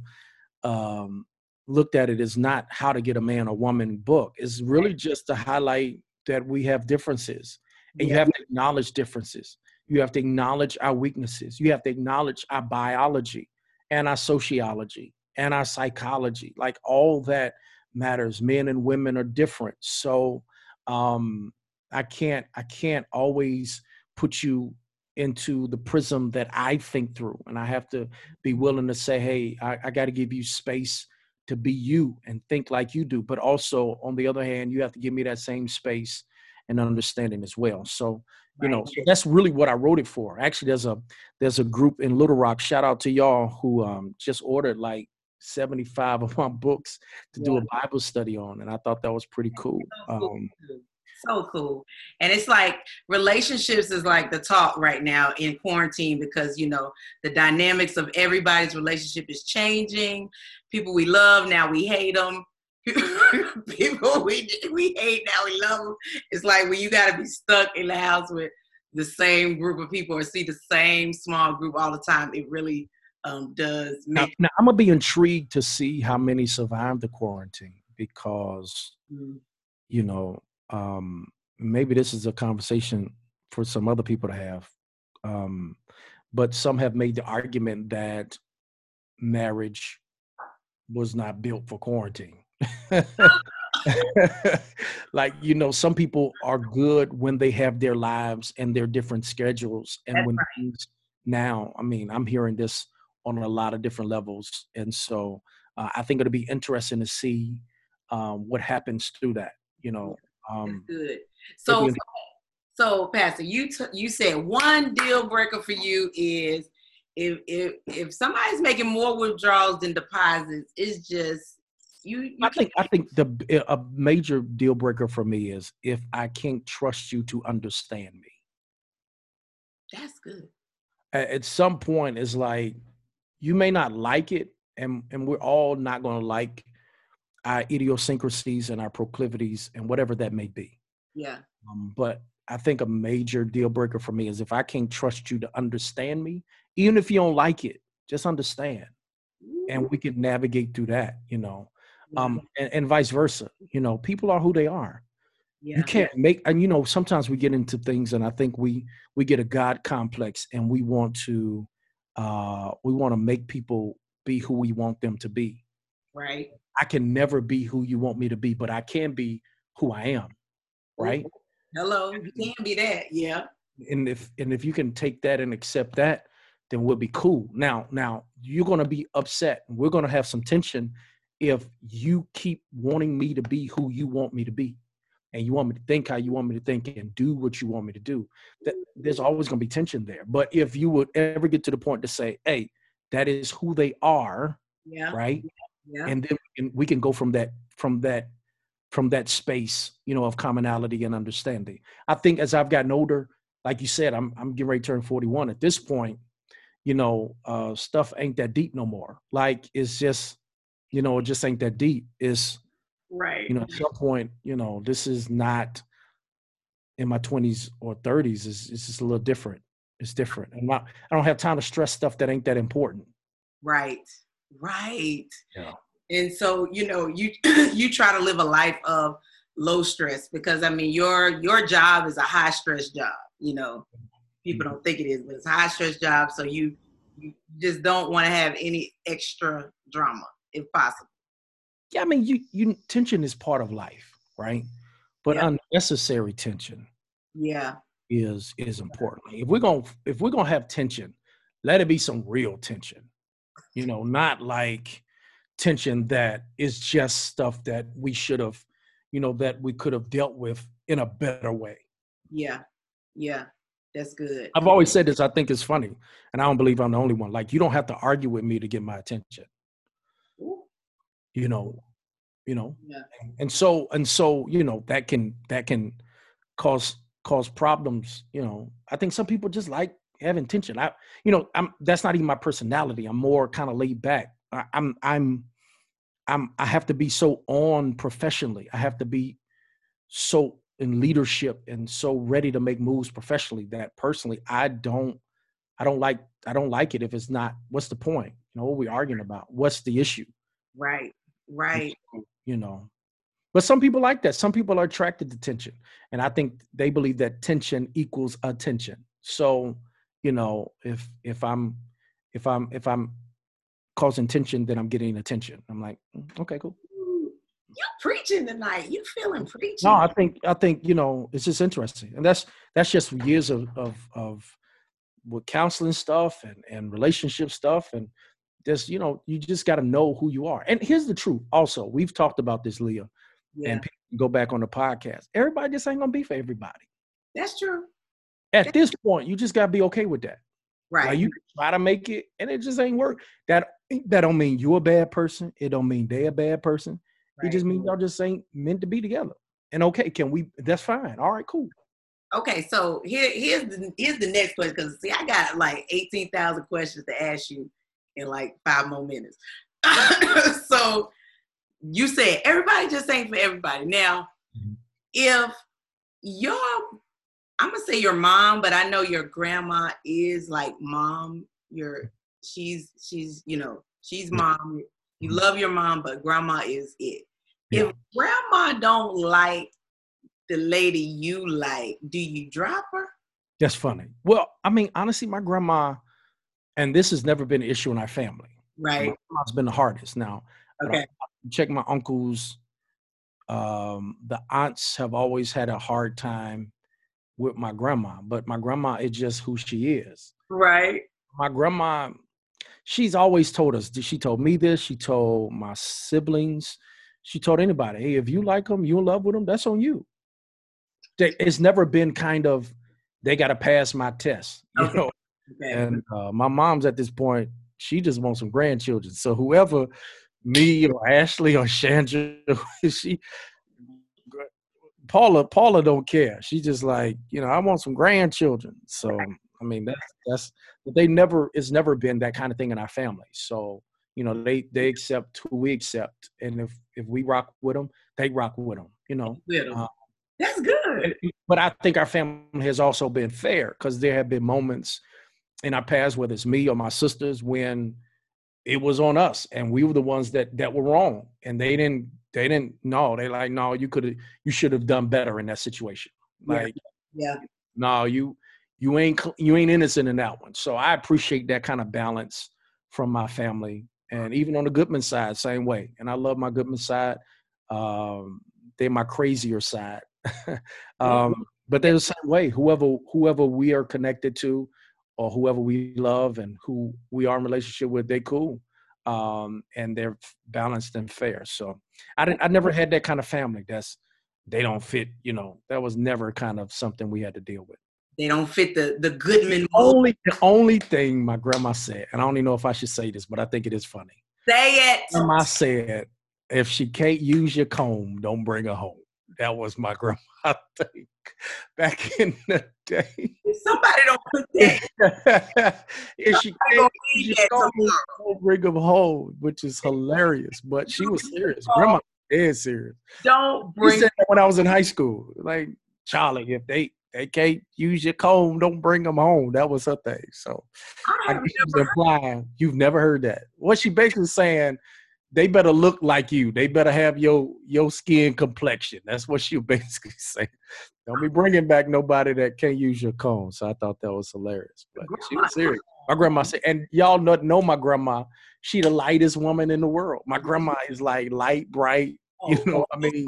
um looked at it as not how to get a man or woman book. It's really just to highlight that we have differences and yeah. you have to acknowledge differences. You have to acknowledge our weaknesses. You have to acknowledge our biology and our sociology and our psychology. Like all that matters. Men and women are different. So um i can't i can't always put you into the prism that i think through. And i have to be willing to say hey i, I got to give you space to be you and think like you do. But also on the other hand you have to give me that same space and understanding as well so you know so that's really what i wrote it for actually there's a there's a group in little rock shout out to y'all who um just ordered like 75 of my books to yeah. do a Bible study on. And I thought that was pretty cool. Cool. Um, so cool. And it's like relationships is like the talk right now in quarantine because, you know, the dynamics of everybody's relationship is changing. People we love, now we hate them. [LAUGHS] [LAUGHS] People we, we hate, now we love them. It's like when you got to be stuck in the house with the same group of people or see the same small group all the time, it really um, does make. Now, now, I'm gonna be intrigued to see how many survive the quarantine because, mm-hmm. you know, um, maybe this is a conversation for some other people to have. Um, but some have made the argument that marriage was not built for quarantine. [LAUGHS] like you know some people are good when they have their lives and their different schedules and That's when right. now i mean i'm hearing this on a lot of different levels. And so uh, I think it'll be interesting to see um, what happens through that. You know, um, good. So, so Pastor, you t- you said one deal breaker for you is if if if somebody's making more withdrawals than deposits, it's just you. you I think I think the a major deal breaker for me is if I can't trust you to understand me. That's good. At some point, it's like you may not like it, and and we're all not going to like our idiosyncrasies and our proclivities and whatever that may be. Yeah. Um, but I think a major deal breaker for me is if I can't trust you to understand me, even if you don't like it, just understand, and we can navigate through that. You know, um, and, and vice versa. You know, people are who they are. Yeah. You can't make, and you know, sometimes we get into things, and I think we we get a God complex, and we want to uh, we want to make people be who we want them to be. Right. I can never be who you want me to be, but I can be who I am. Right. Hello, you can be that. Yeah. and if and if you can take that and accept that, then we'll be cool. Now, now you're gonna be upset. We're gonna have some tension if you keep wanting me to be who you want me to be and you want me to think how you want me to think and do what you want me to do that there's always going to be tension there. But if you would ever get to the point to say hey that is who they are Yeah. right? Yeah. and then we can, we can go from that from that from that space you know of commonality and understanding. I think as i've gotten older like you said i'm i'm getting ready to turn 41 at this point you know uh stuff ain't that deep no more. Like it's just you know it just ain't that deep it's right. you know at some point you know this is not in my 20s or 30s it's, it's just a little different it's different and not, i don't have time to stress stuff that ain't that important Right. Right. Yeah. And so, you know, you [CLEARS THROAT] you try to live a life of low stress because I mean your your job is a high stress job, you know. People mm-hmm. don't think it is, but it's a high stress job. So you you just don't want to have any extra drama if possible. yeah i mean you you tension is part of life right but Yeah. unnecessary tension Yeah. is is important if we're gonna if we're gonna have tension let it be some real tension you know not like tension that is just stuff that we should have you know that we could have dealt with in a better way Yeah. Yeah. That's good. i've always said this i think it's funny and i don't believe i'm the only one like you don't have to argue with me to get my attention you know you know Yeah. and so and so you know that can that can cause cause problems you know. I think some people just like having tension. I you know i'm that's not even my personality. I'm more kind of laid back. I, i'm i'm i'm i have to be so on professionally. I have to be so in leadership and so ready to make moves professionally that personally i don't i don't like i don't like it if it's not what's the point? You know what are we arguing about? What's the issue? Right. Right. you know but some people like that some people are attracted to tension and i think they believe that tension equals attention so you know if if i'm if i'm if i'm causing tension then i'm getting attention i'm like "Mm, okay cool You preaching tonight. You feeling preaching. no i think i think you know it's just interesting and that's that's just years of of of with counseling stuff and and relationship stuff and just you know you just got to know who you are and here's the truth also we've talked about this leah yeah. and go back on the podcast. Everybody just ain't gonna be for everybody. That's true. At this point, you just gotta be okay with that. Right. Like you can try to make it, and it just ain't work. That that don't mean you a bad person. It don't mean they a bad person. It just means y'all just ain't meant to be together. And okay, can we? That's fine. All right, cool. Okay, so here here's the here's the next question because see I got like eighteen thousand questions to ask you in like five more minutes. [LAUGHS] so you said everybody just ain't for everybody. Now, Mhm. if your I'm gonna say your mom, but I know your grandma is like mom. Your she's she's you know she's mom. You Mhm. love your mom, but grandma is it. Yeah. If grandma don't like the lady you like, do you drop her? That's funny. Well, I mean, honestly, my grandma, and this has never been an issue in our family. Right. My grandma's been the hardest. Now, Okay. check my uncles. Um, the aunts have always had a hard time with my grandma, but my grandma is just who she is. Right. My grandma, she's always told us. She told me this. She told my siblings. She told anybody, "Hey, if you like them, you in love with them, that's on you." It's never been kind of they got to pass my test, [LAUGHS] you Okay. know. Okay. And uh, my mom's at this point, she just wants some grandchildren. So whoever, me or Ashley or Chandra, [LAUGHS] she, Paula, Paula don't care. She just like, you know, I want some grandchildren. So I mean, that's that's. But they never. It's never been that kind of thing in our family. So you know, they they accept who we accept, and if if we rock with them, they rock with them. You know. Uh, That's good. But I think our family has also been fair because there have been moments in our past, whether it's me or my sisters, when it was on us and we were the ones that that were wrong, and they didn't they didn't know they like no you could have you should have done better in that situation. Yeah. Like Yeah. no you you ain't you ain't innocent in that one. So I appreciate that kind of balance from my family, and even on the Goodman side, same way. And I love my Goodman side. Um, they're my crazier side. [LAUGHS] um, but they're the same way. Whoever whoever we are connected to, or whoever we love and who we are in relationship with, they cool. Um, and they're balanced and fair. So I didn't I never had that kind of family. That's they don't fit, you know, that was never kind of something we had to deal with. They don't fit the the Goodman. Only the only thing my grandma said, and I don't even know if I should say this, but I think it is funny. Say it. Grandma said, if she can't use your comb, don't bring her home. That was my [LAUGHS] grandma [LAUGHS] thing back in the day. If Somebody don't [LAUGHS] put that. if she your comb, don't bring them home, which is hilarious. But she was serious. Grandma dead serious. Don't bring. She said that when I was in high school, like Charlie, if they they can't use your comb, don't bring them home. That was her thing. So I, I guess she's implying you've never heard that. What she basically saying, they better look like you. They better have your your skin complexion. That's what she [LAUGHS] basically saying. Don't be bringing back nobody that can't use your cone. So I thought that was hilarious. But she was serious. My grandma said, and y'all know, know my grandma. She the lightest woman in the world. My grandma is like light, bright. [LAUGHS] You oh, know, I mean,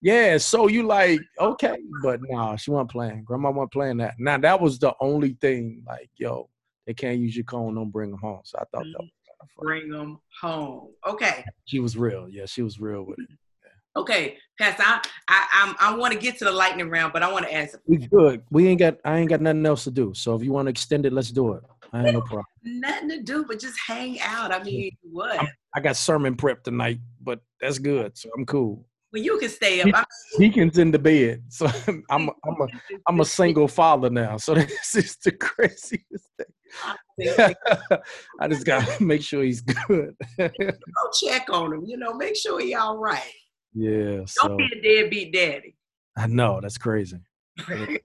yeah, so you like okay, but no, nah, she wasn't playing. Grandma wasn't playing that. Now that was the only thing. Like, yo, they can't use your cone. Don't bring them home. So I thought that was of Bring them home. Okay. She was real. Yeah, she was real with it. Yeah. Okay, Pastor, I I i want to get to the lightning round, but I want to ask. We good. We ain't got. I ain't got nothing else to do. So if you want to extend it, let's do it. I ain't no problem. [LAUGHS] Nothing to do, but just hang out. I mean, what? I'm, I got sermon prep tonight, but that's good. So I'm cool. Well, you can stay up. Deacon's in the bed, so [LAUGHS] I'm a, I'm a [LAUGHS] I'm a single father now. So this is the craziest thing. [LAUGHS] I just gotta [LAUGHS] make sure he's good. [LAUGHS] Go check on him. You know, make sure he all right. Yeah. Don't so. be a deadbeat daddy. I know that's crazy. Don't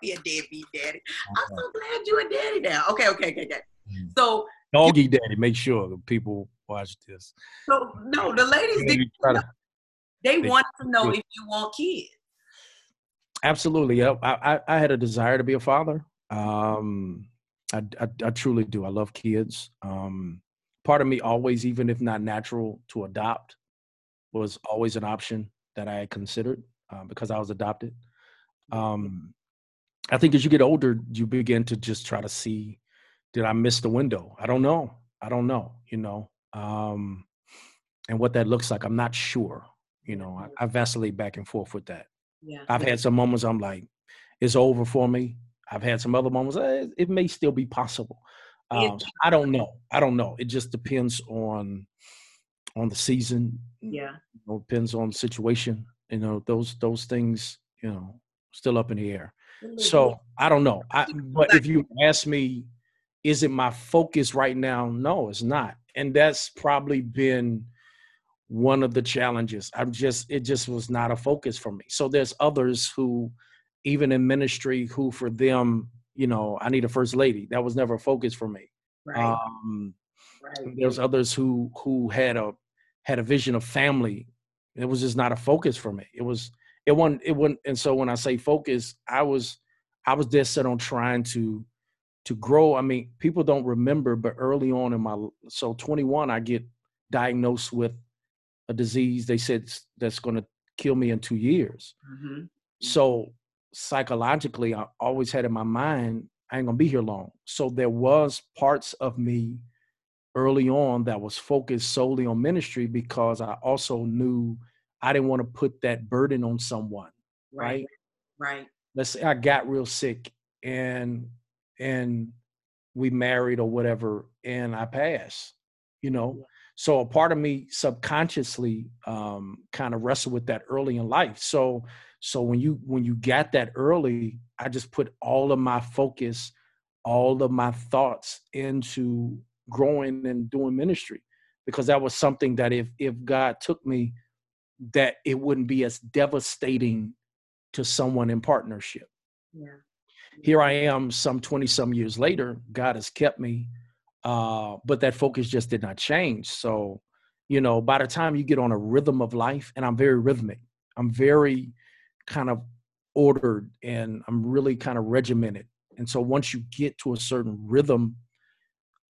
be a deadbeat daddy. I'm so glad you're a daddy now. Okay, okay, okay, okay. Mm. So doggy daddy, make sure the people watch this. So no, the ladies they, to, they, they want to know if you want kids. Absolutely. I, I, I had a desire to be a father. Um, I, I, I truly do. I love kids. Um, part of me always, even if not natural, to adopt was always an option that I considered uh, because I was adopted. Um, I think as you get older, you begin to just try to see, did I miss the window? I don't know. I don't know. You know, um, and what that looks like. I'm not sure. You know, I, I vacillate back and forth with that. Yeah. I've had some moments I'm like, it's over for me. I've had some other moments. Eh, it may still be possible. Um, I don't know. I don't know. It just depends on on the season. Yeah. You know, depends on the situation. You know, those those things. You know, still up in the air. So I don't know. I, but if you ask me, is it my focus right now? No, it's not and that's probably been one of the challenges i'm just it just was not a focus for me so there's others who even in ministry who for them you know i need a first lady that was never a focus for me right. Um, right. there's others who who had a had a vision of family it was just not a focus for me it was it wasn't it wasn't and so when i say focus i was i was dead set on trying to to grow. I mean, people don't remember, but early on in my so 21, I get diagnosed with a disease. They said that's going to kill me in two years. Mm-hmm. So psychologically, I always had in my mind, I ain't gonna be here long. So there was parts of me early on that was focused solely on ministry because I also knew I didn't want to put that burden on someone. Right. Right. right. Let's say I got real sick and and we married or whatever and I pass, you know. So a part of me subconsciously um, kind of wrestled with that early in life. So so when you when you got that early, I just put all of my focus, all of my thoughts into growing and doing ministry because that was something that if if God took me that it wouldn't be as devastating to someone in partnership. Yeah here I am some 20 some years later. God has kept me. Uh, but that focus just did not change. So, you know, by the time you get on a rhythm of life, and I'm very rhythmic, I'm very kind of ordered and I'm really kind of regimented. And so once you get to a certain rhythm,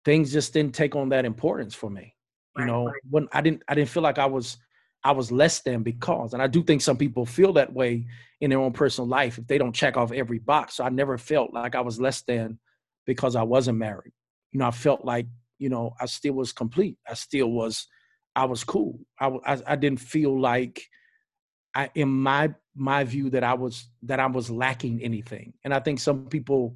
things just didn't take on that importance for me. You right, know, right. when I didn't I didn't feel like I was I was less than because, and I do think some people feel that way in their own personal life if they don't check off every box. So I never felt like I was less than because I wasn't married. You know, I felt like you know I still was complete. I still was, I was cool. I I, I didn't feel like I in my my view that I was that I was lacking anything. And I think some people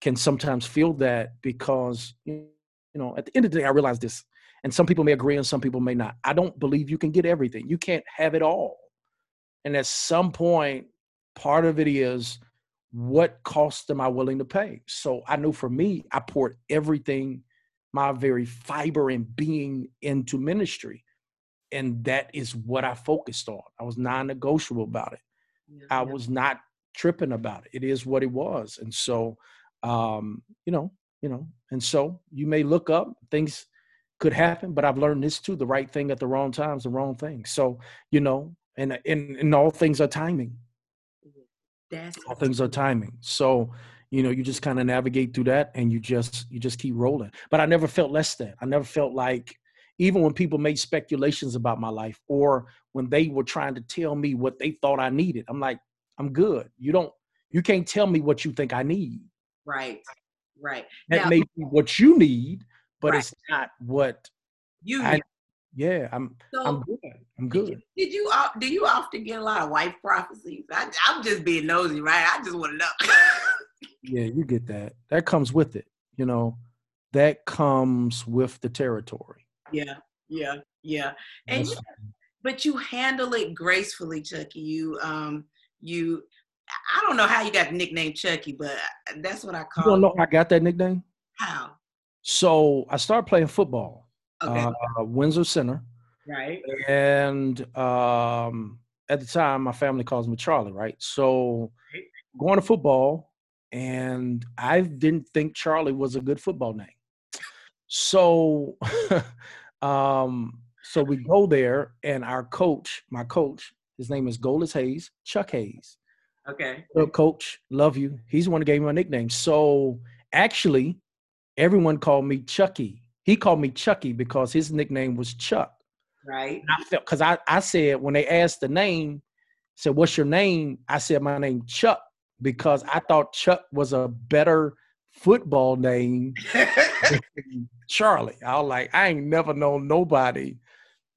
can sometimes feel that because you know at the end of the day I realize this and some people may agree and some people may not. I don't believe you can get everything. You can't have it all. And at some point part of it is what cost am I willing to pay? So I know for me I poured everything my very fiber and being into ministry and that is what I focused on. I was non-negotiable about it. Yeah, I yeah. was not tripping about it. It is what it was. And so um, you know, you know, and so you may look up things could happen, but I've learned this too: the right thing at the wrong time is the wrong thing. So you know, and and, and all things are timing. That's all things are timing. So you know, you just kind of navigate through that, and you just you just keep rolling. But I never felt less than. I never felt like even when people made speculations about my life or when they were trying to tell me what they thought I needed, I'm like, I'm good. You don't, you can't tell me what you think I need. Right. Right. That now, may be what you need, but right. it's not what you I, yeah, I'm so, I'm good. I'm good. Did you, did you do you often get a lot of wife prophecies? I, am just being nosy, right? I just want to know. yeah, you get that. That comes with it. You know, that comes with the territory. Yeah, yeah, yeah. And you, but you handle it gracefully, Chucky. You um you I don't know how you got the nickname Chucky, but that's what I call. You don't know how I got that nickname? How? So I started playing football. Okay. Uh, Windsor Center. Right. And um, at the time, my family calls me Charlie. Right. So going to football, and I didn't think Charlie was a good football name. So [LAUGHS] Um, so we go there, and our coach, my coach, his name is Goldis Hayes, Chuck Hayes. Okay. coach, love you. He's the one who gave me my nickname. So actually, everyone called me Chucky. He called me Chucky because his nickname was Chuck. Right. And I felt because I, I said when they asked the name, said, What's your name? I said my name Chuck because I thought Chuck was a better football name [LAUGHS] Charlie. I was like, I ain't never known nobody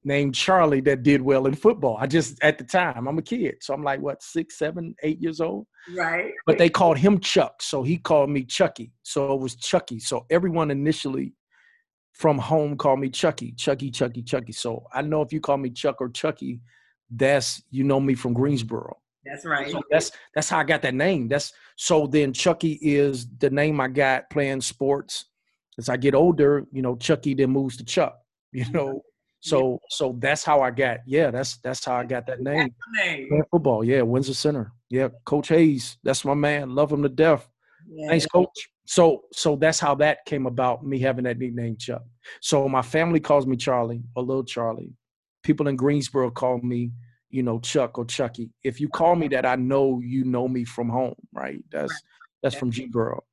named Charlie that did well in football. I just at the time, I'm a kid. So I'm like, what, six, seven, eight years old? Right. But they called him Chuck. So he called me Chucky. So it was Chucky. So everyone initially from home called me Chucky, Chucky, Chucky, Chucky. So I know if you call me Chuck or Chucky, that's you know me from Greensboro. That's right. So that's that's how I got that name. That's so then Chucky is the name I got playing sports. As I get older, you know, Chucky then moves to Chuck. [LAUGHS] You know, [LAUGHS] so yeah. so that's how I got. Yeah, that's that's how I got that name. name. Playing football. Yeah, Windsor Center. Yeah, Coach Hayes. That's my man. Love him to death. Yeah. Thanks, Coach. So so that's how that came about. Me having that nickname Chuck. So my family calls me Charlie or Little Charlie. People in Greensboro call me you know, Chuck or Chucky. If you call me that, I know you know me from home, right? That's that's from G Girl.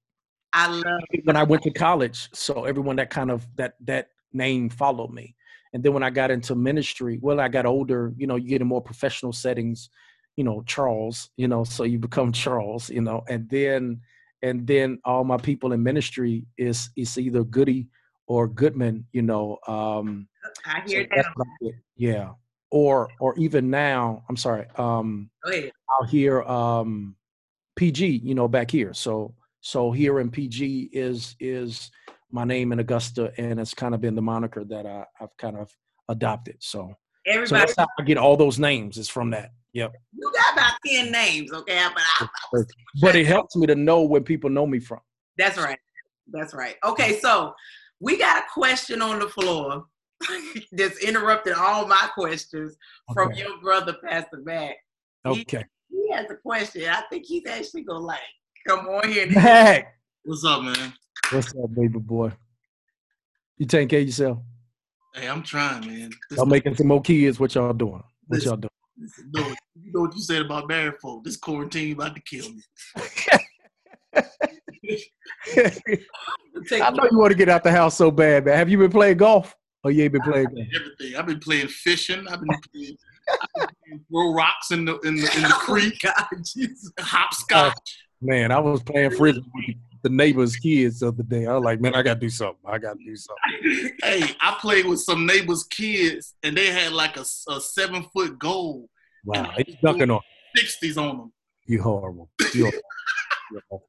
I love when I went to college. So everyone that kind of that that name followed me. And then when I got into ministry, well, I got older, you know, you get in more professional settings, you know, Charles, you know, so you become [LAUGHS] Charles, you know, and then and then all my people in ministry is is either Goody or Goodman, you know. Um I hear so that. Yeah or or even now i'm sorry um i'll hear um pg you know back here so so here in pg is is my name in augusta and it's kind of been the moniker that I, i've kind of adopted so Everybody, so that's how I get all those names. Is from that. Yep. You got about ten names, okay? But I, I but it helps me to know where people know me from. That's right. That's right. Okay, so we got a question on the floor [LAUGHS] just interrupted all my questions okay. from your brother, Pastor Mac. Okay. He, he, has a question. I think he's actually gonna like come on here. Mac. [LAUGHS] What's up, man? What's up, baby boy? You taking care of yourself? Hey, I'm trying, man. This y'all making some more kids. What y'all doing? What this, y'all doing? you, know, you know what you said about married folk. This quarantine about to kill me. [LAUGHS] I know you want to get out the house so bad, man. Have you been playing golf? Oh, you ain't been playing everything. I've been playing fishing. I've been playing, Throw rocks in the in the, in the [LAUGHS] Oh, creek. God, Jesus. [LAUGHS] Hopscotch. Oh, man, I was playing frisbee with the neighbor's kids the other day. I was like, man, I gotta do something. I gotta do something. [LAUGHS] hey, I played with some neighbors' kids, and they had like a, a seven foot goal, Wow, they dunking on sixties on them. you. Horrible. You horrible.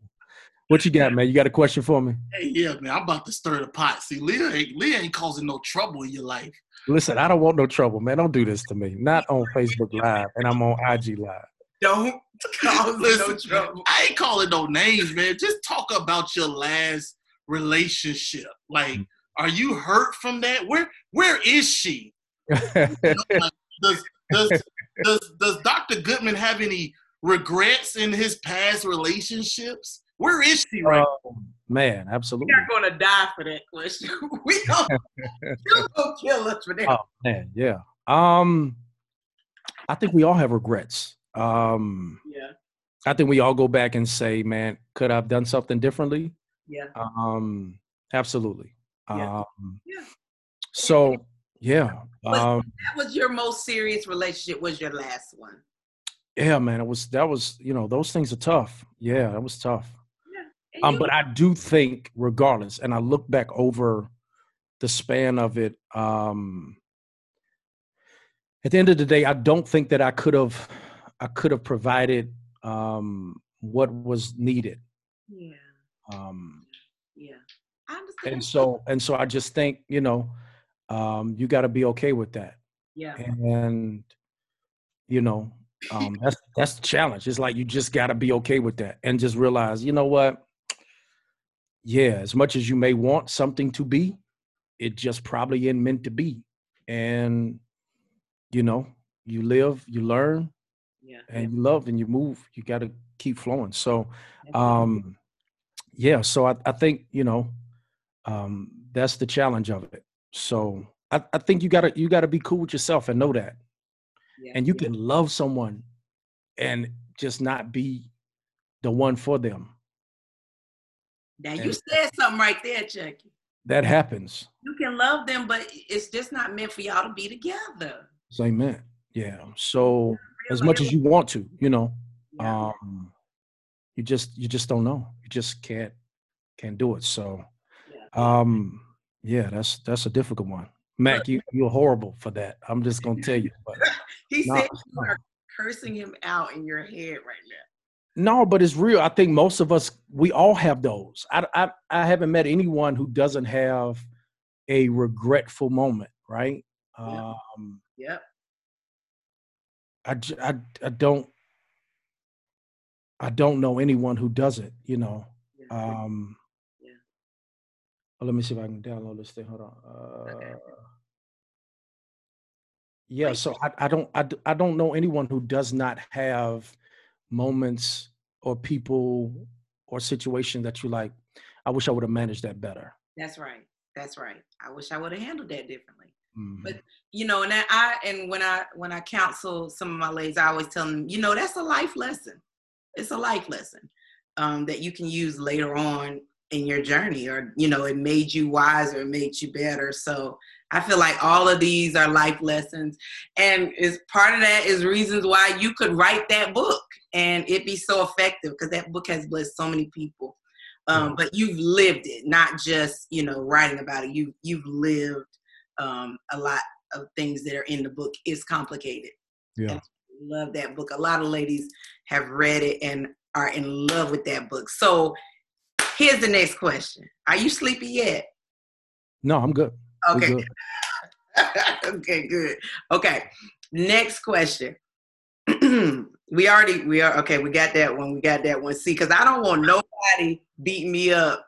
What you got, man? You got a question for me? Hey, yeah, man, I'm about to stir the pot. See, Leah ain't Leah ain't causing no trouble in your life. Listen, I don't want no trouble, man. Don't do this to me. Not on Facebook Live, and I'm on IG Live. Don't [LAUGHS] cause no Listen, trouble. I ain't calling no names, man. Just talk about your last relationship. Like, hmm. are you hurt from that? Where where is she? You know, like, does does does does Dr. Goodman have any regrets in his past relationships? Where is she right? Oh, man, absolutely. We're not gonna die for that question. [LAUGHS] we [LAUGHS] don't. you gonna kill us for that. Oh man, yeah. Um, I think we all have regrets. Um, Yeah, I think we all go back and say, man, could I have done something differently? yeah, Um, absolutely. Yeah. Um, Yeah. So yeah, But- um, that was your most serious relationship. Was your last one? yeah, man. It was that was you know those things are tough. Yeah, that was tough. Um, but I do think, regardless, and I look back over the span of it. Um, at the end of the day, I don't think that I could have, I could have provided um, what was needed. yeah, Um, yeah. I understand. and so, and so, I just think, you know, um, you got to be okay with that. yeah, And you know, um, that's that's the challenge. It's like you just got to be okay with that, and just realize, you know what? Yeah, as much as you may want something to be, it just probably ain't meant to be. And you know, you live, you learn, yeah. and you love, and you move. You got to keep flowing. So, um, yeah. So I, I think you know, um, that's the challenge of it. So I, I think you gotta you gotta be cool with yourself and know that, yeah, and you yeah. can love someone, and just not be the one for them. Now you said something right there, Chucky. That happens. You can love them, but it's just not meant for y'all to be together. Amen. Yeah. So as much as you want to, you know, Yeah. um, you just you just don't know. You just can't can't do it. So, Yeah. um, yeah, that's that's a difficult one. Mac, you you're horrible for that. I'm just gonna tell you. But [LAUGHS] he no, said you are cursing him out in your head right now. No, but it's real. I think most of us we all have those. I I I haven't met anyone who doesn't have a regretful moment, right? Yeah. Um, Yep. I don't I don't know anyone who doesn't, you know. Yeah. Um Yeah. oh, let me see if I can download this thing. Hold on. Uh, Okay. Yeah, so I, I don't I, I don't know anyone who does not have moments or people or situation that you like. I wish I would have managed that better. That's right. That's right. I wish I would have handled that differently. Mhm. But you know, and I, I and when I when I counsel some of my ladies, I always tell them, you know, that's a life lesson. It's a life lesson um, that you can use later on in your journey, or you know, it made you wiser, it made you better. So I feel like all of these are life lessons, and is part of that is reasons why you could write that book and it be so effective because that book has blessed so many people. Um, But you've lived it, not just you know writing about it. You you've lived um, a lot of things that are in the book It's complicated. yeah. Love that book. A lot of ladies have read it and are in love with that book. So here's the next question. Are you sleepy yet? No, I'm good. Okay. [LAUGHS] okay, good. Okay. Next question. [CLEARS THROAT] we already we are okay, we got that one. We got that one. See, because I don't want nobody beating me up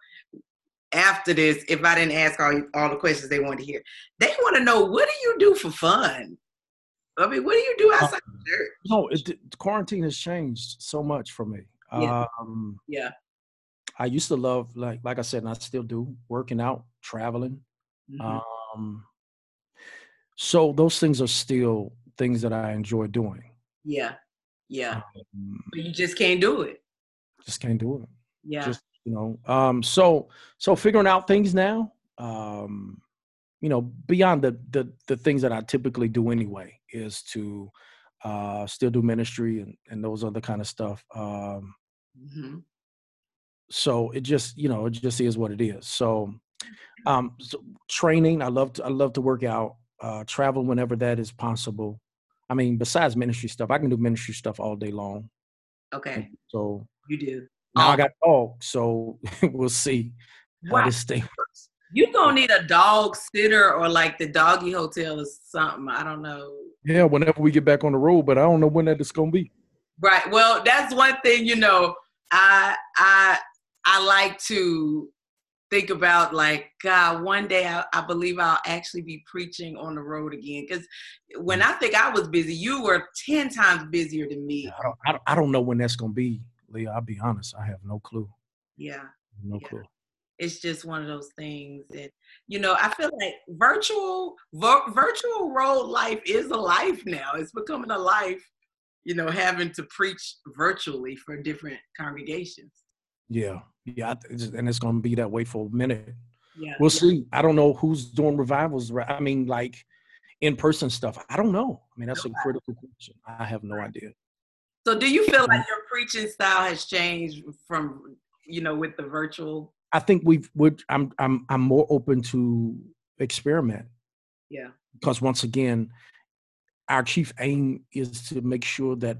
after this if I didn't ask all, all the questions they want to hear. They want to know what do you do for fun? I mean, what do you do outside of church? No, it, quarantine has changed so much for me. Yeah. Um, Yeah. I used to love, like like I said, and I still do, working out, traveling. Mhm. Um, so those things are still things that I enjoy doing. yeah. Yeah. Um, But you just can't do it. just can't do it. Yeah. Just you know. Um, so so figuring out things now. Um, you know, beyond the the the things that I typically do anyway. is to uh, still do ministry and, and those other kind of stuff. Um, mm-hmm. So it just, you know, it just is what it is. So, um, so training, I love to, I love to work out, uh, travel whenever that is possible. I mean, besides ministry stuff, I can do ministry stuff all day long. Okay. So you do. Now. I got dog, so [LAUGHS] we'll see wow. how this thing [LAUGHS] works. You gonna need a dog sitter or like the doggy hotel or something. I don't know. Yeah, whenever we get back on the road, but I don't know when that is gonna be. Right. Well, that's one thing. You know, I I I like to think about like God. One day, I, I believe I'll actually be preaching on the road again. Because when mm. I think I was busy, you were ten times busier than me. I don't, I don't, I don't know when that's gonna be, Leah. I'll be honest. I have no clue. Yeah. No yeah. clue it's just one of those things that you know i feel like virtual vir- virtual road life is a life now it's becoming a life you know having to preach virtually for different congregations yeah yeah and it's going to be that way for a minute. Yeah we'll yeah. see. I don't know who's doing revivals i mean like in-person stuff. I don't know. I mean that's a critical question. I have no idea. So do you feel um like your preaching style has changed from you know with the virtual? I think we've would I'm I'm I'm more open to experiment. Yeah. Because once again, our chief aim is to make sure that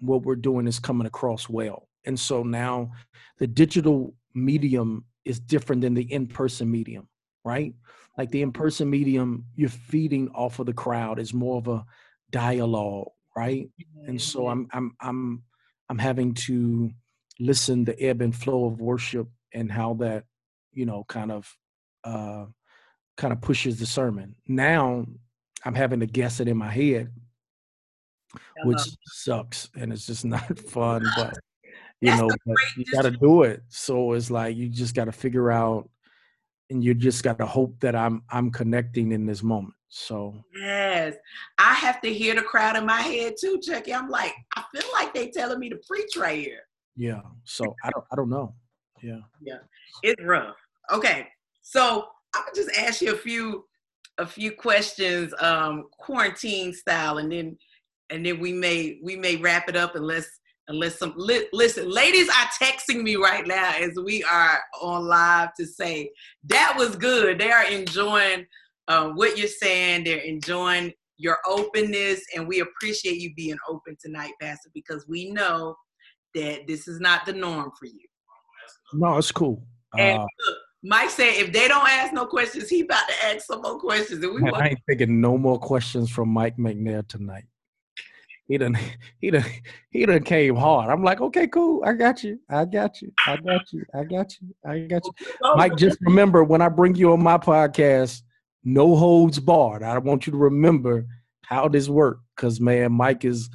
what we're doing is coming across well. And so now the digital medium is different than the in-person medium, right? Like the in-person medium, you're feeding off of the crowd is more of a dialogue, right? Mm-hmm. And so I'm I'm I'm I'm having to listen the ebb and flow of worship and how that you know kind of uh kind of pushes the sermon now i'm having to guess it in my head which sucks and it's just not [LAUGHS] fun but you That's know but you got to do it so it's like you just got to figure out and you just got to hope that i'm i'm connecting in this moment so yes i have to hear the crowd in my head too chucky i'm like i feel like they telling me to preach right here yeah so i don't i don't know yeah. Yeah. It's rough. Okay. So I'm gonna just ask you a few a few questions, um, quarantine style, and then and then we may we may wrap it up unless unless some li- listen ladies are texting me right now as we are on live to say that was good they are enjoying uh, what you're saying they're enjoying your openness and we appreciate you being open tonight pastor because we know that this is not the norm for you no, it's cool. And uh, look, Mike said if they don't ask no questions, he about to ask some more questions. And we I ain't taking no more questions from Mike McNair tonight. He done he done he done came hard. I'm like, okay, cool. I got you. I got you. I got you. I got you. I got you. Mike, just remember when I bring you on my podcast, no holds barred. I want you to remember how this worked. Cause man, Mike is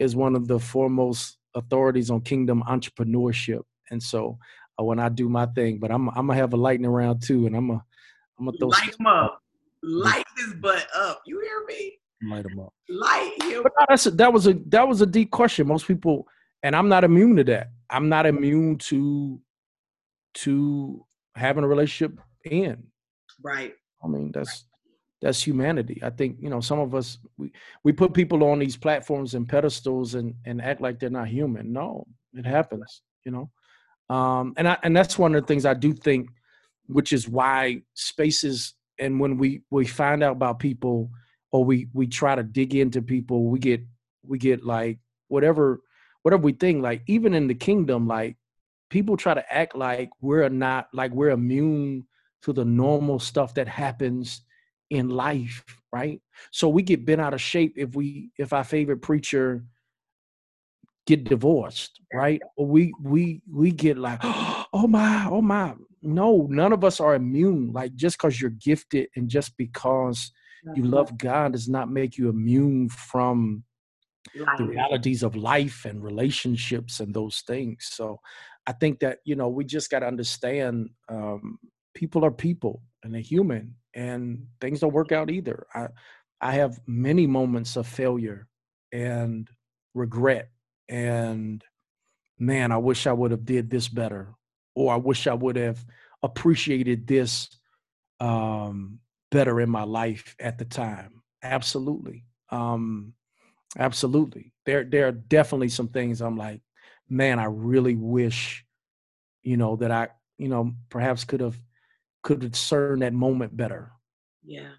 is one of the foremost authorities on kingdom entrepreneurship. And so uh, when I do my thing. But I'm I'm gonna have a lightning round too, and I'm gonna I'm gonna throw light them up, light this butt up. You hear me? Light them up. Light him. But that's a, that was a that was a deep question. Most people, and I'm not immune to that. I'm not immune to to having a relationship in. Right. I mean that's that's humanity. I think you know some of us we we put people on these platforms and pedestals and and act like they're not human. No, it happens. You know, um, and I, and that's one of the things I do think, which is why spaces and when we we find out about people or we we try to dig into people, we get we get like whatever whatever we think. Like even in the kingdom, like people try to act like we're not like we're immune to the normal stuff that happens in life, right? So we get bent out of shape if we if our favorite preacher get divorced, right? Or we we we get like, [GASPS] oh my, oh my. No, none of us are immune. Like just because you're gifted and just because you love God does not make you immune from life. the realities of life and relationships and those things. So I think that, you know, we just got to understand um, people are people and they're human and things don't work out either. I, I have many moments of failure and regret and man, I wish I would have did this better, or I wish I would have appreciated this um, better in my life at the time. Absolutely. Um, absolutely. There there are definitely some things I'm like, man, I really wish, you know, that I, you know, perhaps could have could discern that moment better. Yeah.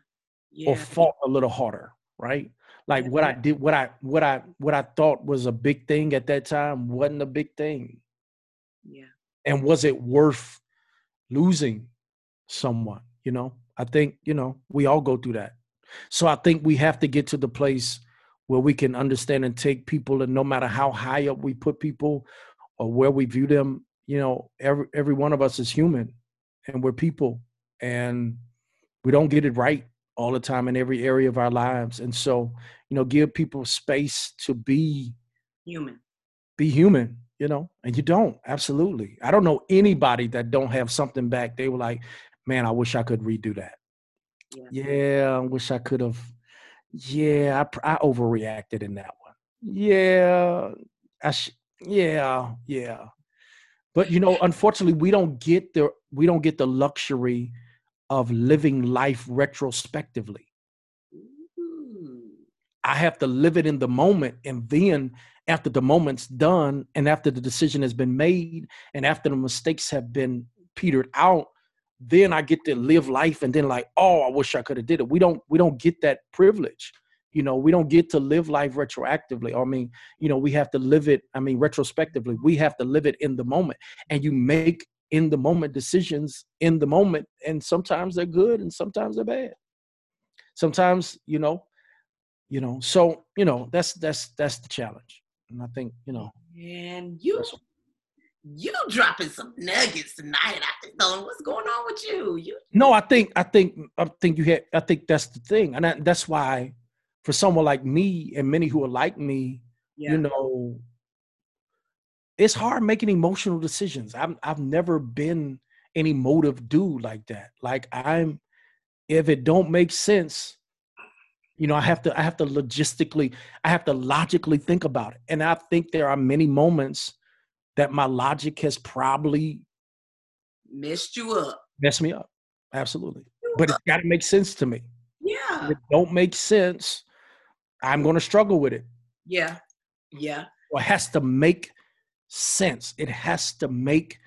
Yeah. Or fought a little harder, right? Like what I did, what I what I what I thought was a big thing at that time wasn't a big thing. Yeah. And was it worth losing someone? You know, I think, you know, we all go through that. So I think we have to get to the place where we can understand and take people and no matter how high up we put people or where we view them, you know, every every one of us is human and we're people and we don't get it right all the time in every area of our lives. And so, you know, give people space to be human. Be human, you know, and you don't. Absolutely. I don't know anybody that don't have something back. They were like, man, I wish I could redo that. Yeah, yeah I wish I could have. Yeah, I, I overreacted in that one. Yeah, I sh- yeah, yeah. But you know, unfortunately, we don't get the we don't get the luxury of living life retrospectively. Mm. I have to live it in the moment. And then after the moment's done and after the decision has been made and after the mistakes have been petered out, then I get to live life and then like, oh, I wish I could have did it. We don't we don't get that privilege. You know, we don't get to live life retroactively. I mean, you know, we have to live it, I mean, retrospectively. We have to live it in the moment. And you make in the moment decisions in the moment and sometimes they're good and sometimes they're bad sometimes you know you know so you know that's that's that's the challenge and i think you know and you you dropping some nuggets tonight i think what's going on with you you no i think i think i think you had i think that's the thing and that, that's why for someone like me and many who are like me yeah. you know it's hard making emotional decisions. I've I've never been an emotive dude like that. Like I'm if it don't make sense, you know, I have to I have to logistically, I have to logically think about it. And I think there are many moments that my logic has probably messed you up. Messed me up. Absolutely. But it's gotta make sense to me. Yeah. If it don't make sense, I'm gonna struggle with it. Yeah. Yeah. Well, it has to make sense. It has to make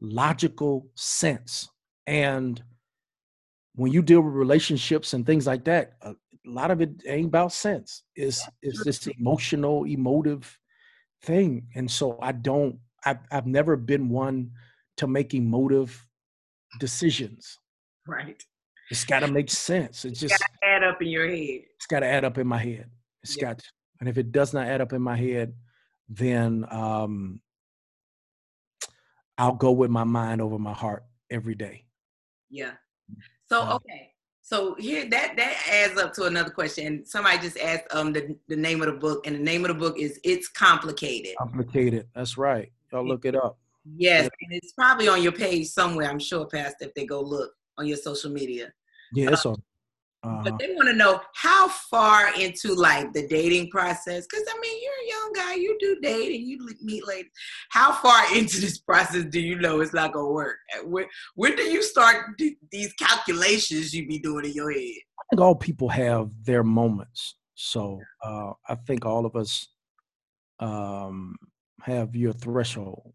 logical sense. And when you deal with relationships and things like that, a lot of it ain't about sense. It's it's this emotional, emotive thing. And so I don't I've I've never been one to make emotive decisions. Right. It's got to make sense. It's just gotta add up in your head. It's got to add up in my head. It's yeah. got, to. and if it does not add up in my head, then um, I'll go with my mind over my heart every day. Yeah. So okay. So here that that adds up to another question. Somebody just asked um the, the name of the book, and the name of the book is It's Complicated. Complicated. That's right. Y'all look it up. Yes, and it's probably on your page somewhere, I'm sure, Pastor, if they go look on your social media. Yeah, it's um, on uh-huh. But they want to know how far into like the dating process, because I mean, you're a young guy, you do date and you meet ladies. How far [LAUGHS] into this process do you know it's not gonna work? When, when do you start these calculations you be doing in your head? I think all people have their moments. So uh, I think all of us um, have your threshold,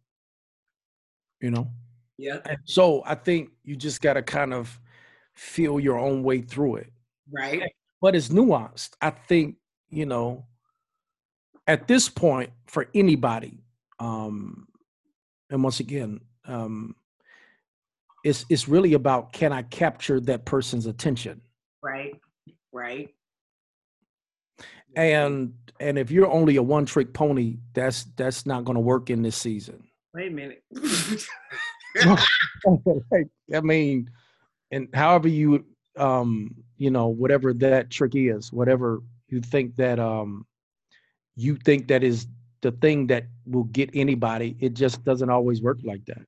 you know? Yeah. And so I think you just got to kind of feel your own way through it. Right. But it's nuanced. I think, you know, at this point for anybody, um, and once again, um, it's it's really about can I capture that person's attention? Right. Right. And and if you're only a one trick pony, that's that's not gonna work in this season. Wait a minute. [LAUGHS] I mean, and however you um you know whatever that trick is whatever you think that um you think that is the thing that will get anybody it just doesn't always work like that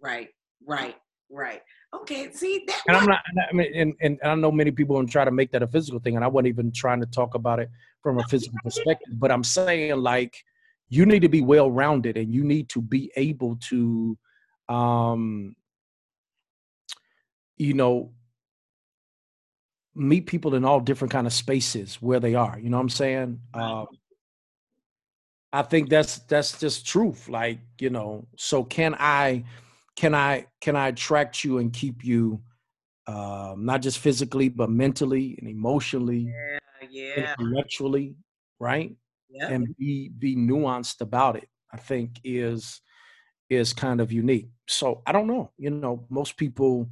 right right right okay see that and i'm not i mean and, and i know many people to try to make that a physical thing and i wasn't even trying to talk about it from a physical perspective but i'm saying like you need to be well rounded and you need to be able to um you know, meet people in all different kind of spaces where they are. You know what I'm saying? Uh, I think that's that's just truth. Like you know, so can I, can I, can I attract you and keep you, um, not just physically but mentally and emotionally, Yeah, yeah. intellectually, right? yeah. and be be nuanced about it i think is is kind of unique so i don't know you know most people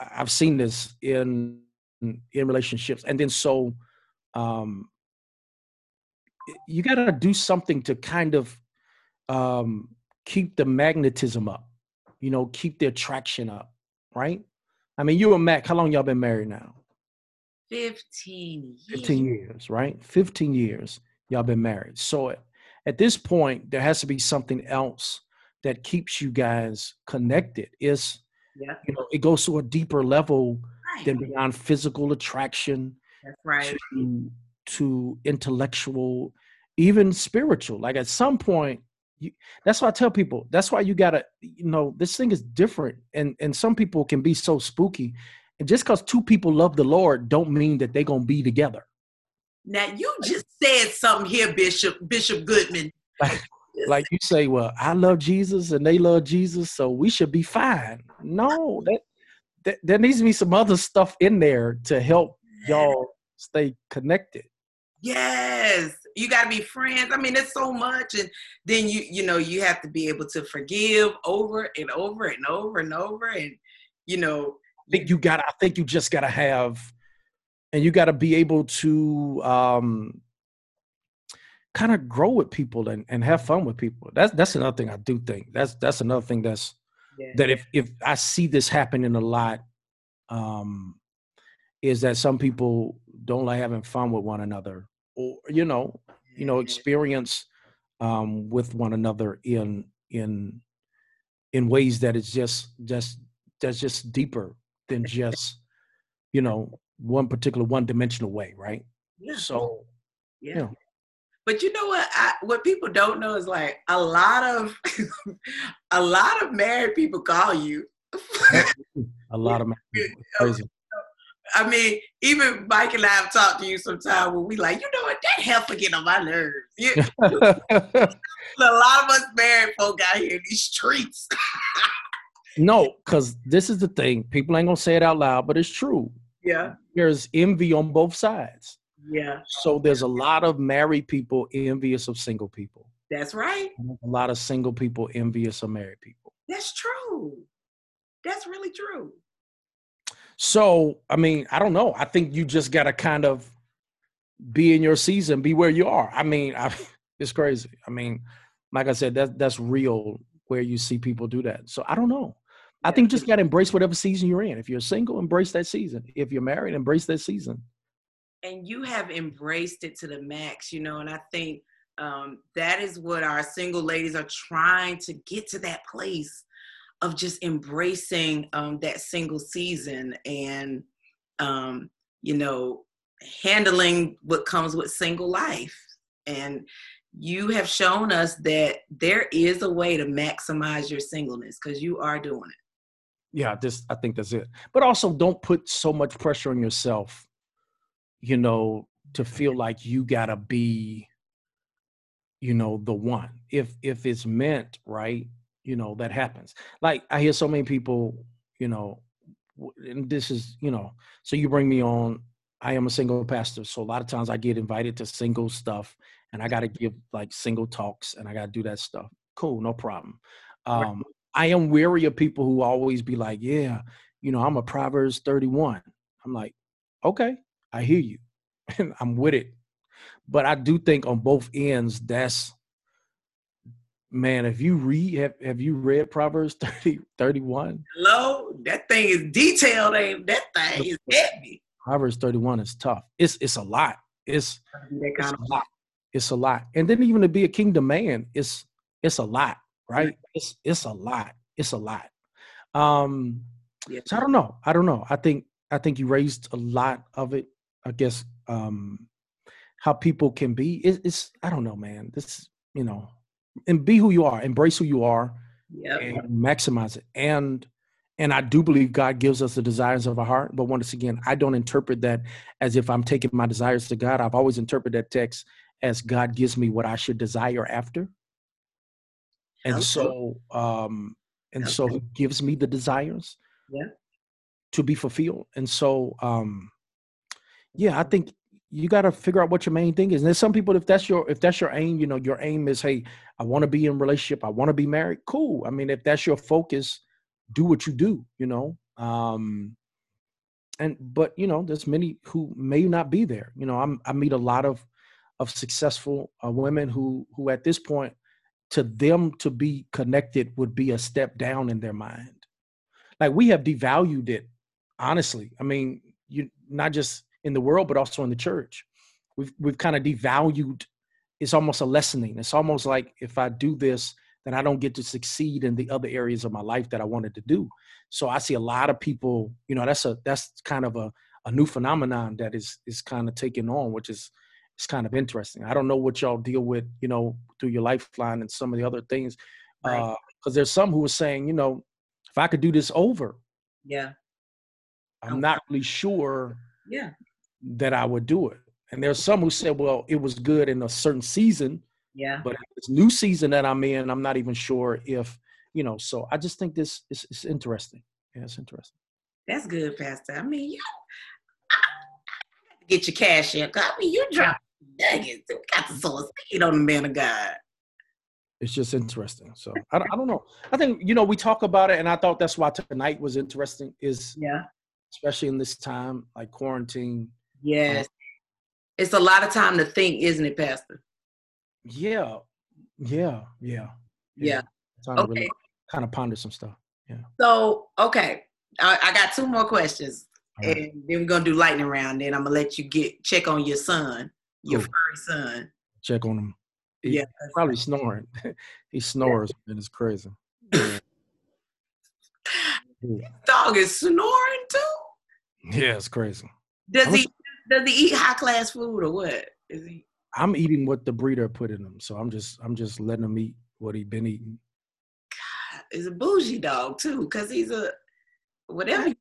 i've seen this in in relationships and then so um you got to do something to kind of um keep the magnetism up you know keep their traction up right i mean you and mac how long y'all been married now 15 years. 15 years, right? 15 years y'all been married. So at, at this point, there has to be something else that keeps you guys connected. Is Yeah, you know, it goes to a deeper level right. than beyond physical attraction That's right. to, to intellectual, even spiritual. Like at some point, you, that's why I tell people. That's why you gotta, you know, this thing is different, and and some people can be so spooky. And just because two people love the Lord, don't mean that they're gonna be together. Now you just said something here, Bishop Bishop Goodman. Like, like you say, well, I love Jesus and they love Jesus, so we should be fine. No, that, that there needs to be some other stuff in there to help y'all stay connected. Yes, you got to be friends. I mean, it's so much, and then you you know you have to be able to forgive over and over and over and over, and you know I think you got. I think you just got to have, and you got to be able to um, kind of grow with people and, and have fun with people. That's that's another thing I do think. That's that's another thing that's yeah. that if if I see this happening a lot, um, is that some people don't like having fun with one another, or you know, you know, experience um, with one another in in in ways that it's just just that's just deeper than just you know one particular one dimensional way, right? yeah. So Yeah. Yeah. But you know what? I, what people don't know is like a lot of [LAUGHS] a lot of married people call you. [LAUGHS] a lot of married people, [LAUGHS] crazy. I mean, even Mike and I have talked to you sometime when we like, you know what, that heifer get on my nerves. You, [LAUGHS] a lot of us married folk out here in these streets. [LAUGHS] no, because this is the thing. People ain't gonna say it out loud, but it's true. yeah, There's envy on both sides. yeah, So there's a lot of married people envious of single people. that's right. A lot of single people envious of married people. That's true. That's really true. So I mean, I don't know. I think you just gotta kind of be in your season, be where you are. I mean, I, [LAUGHS] it's crazy. I mean, like I said, that's that's real where you see people do that. So I don't know. I think just gotta embrace whatever season you're in. If you're single, embrace that season. If you're married, embrace that season. and you have embraced it to the max, you know, and I think um, that is what our single ladies are trying to get to that place of just embracing um, that single season and, um, you know, handling what comes with single life. And you have shown us that there is a way to maximize your singleness because you are doing it. Yeah, this I think that's it. But also don't put so much pressure on yourself, you know, to feel like you gotta be, you know, the one. If if it's meant, right, you know, that happens. Like I hear so many people, you know, and this is, you know, so you bring me on, I am a single pastor. So a lot of times I get invited to single stuff and I gotta give like single talks and I gotta do that stuff. Cool, no problem. Um I am weary of people who always be like, yeah, you know, I'm a Proverbs 31. I'm like, okay, I hear you. [LAUGHS] I'm with it. But I do think on both ends, that's man, have you read have, have you read Proverbs [LAUGHS] 30, 31? Hello, that thing is detailed, ain't that thing is heavy. Proverbs 31 is tough. It's it's a lot. It's it's a lot. It's a lot. And then even to be a kingdom man, it's it's a lot, right? It's it's a lot. It's a lot. Um yeah. So I don't know. I don't know. I think I think you raised a lot of it. I guess um how people can be. It, it's I don't know, man. This you know, and be who you are. Embrace who you are Yep. and maximize it. And and I do believe God gives us the desires of our heart. But once again, I don't interpret that as if I'm taking my desires to God. I've always interpreted that text as God gives me what I should desire after. And Okay. so, um, and so He gives me the desires Yeah. to be fulfilled. And so, um, yeah, I think you got to figure out what your main thing is. And there's some people, if that's your if that's your aim, you know, your aim is, hey, I want to be in relationship, I want to be married. Cool. I mean, if that's your focus, do what you do. You know, um, and but you know, there's many who may not be there. You know, I'm I meet a lot of of successful uh, women who who at this point, to them to be connected would be a step down in their mind. Like we have devalued it. Honestly, I mean, you not just in the world, but also in the church. We've we've kind of devalued. It's almost a lessening. It's almost like if I do this, then I don't get to succeed in the other areas of my life that I wanted to do. So I see a lot of people. You know, that's a that's kind of a a new phenomenon that is is kind of taking on, which is it's kind of interesting. I don't know what y'all deal with, you know, through your lifeline and some of the other things, Right. Uh, because there's some who are saying, you know, if I could do this over, Yeah. I'm Okay. not really sure Yeah. That I would do it. And there's some who said, well, it was good in a certain season, Yeah. but this new season that I'm in, I'm not even sure if, you know. So I just think this is, is interesting. Yeah, it's interesting. That's good, Pastor. I mean, you get your cash in. I mean, you drop nuggets. We got the soul seed on the man of God. It's just interesting. So I, I don't know. I think you know we talk about it, and I thought that's why tonight was interesting. Is Yeah. especially in this time like quarantine. Yes. It's a lot of time to think, isn't it, Pastor? Yeah, yeah, yeah. Yeah. Time to Okay. really kind of ponder some stuff. Yeah. So, okay. I, I got two more questions. Right. And then we're gonna do lightning round. Then I'm gonna let you get check on your son, your Cool. furry son. Check on him. He- Yeah. probably snoring. [LAUGHS] he snores, and it's crazy. Yeah. [LAUGHS] Yeah. Dog is snoring too. Yeah, it's crazy. Does I'm he does he eat high class food or what? Is he I'm eating what the breeder put in him, so I'm just I'm just letting him eat what he been eating. God, is a bougie dog too? Because he's a whatever.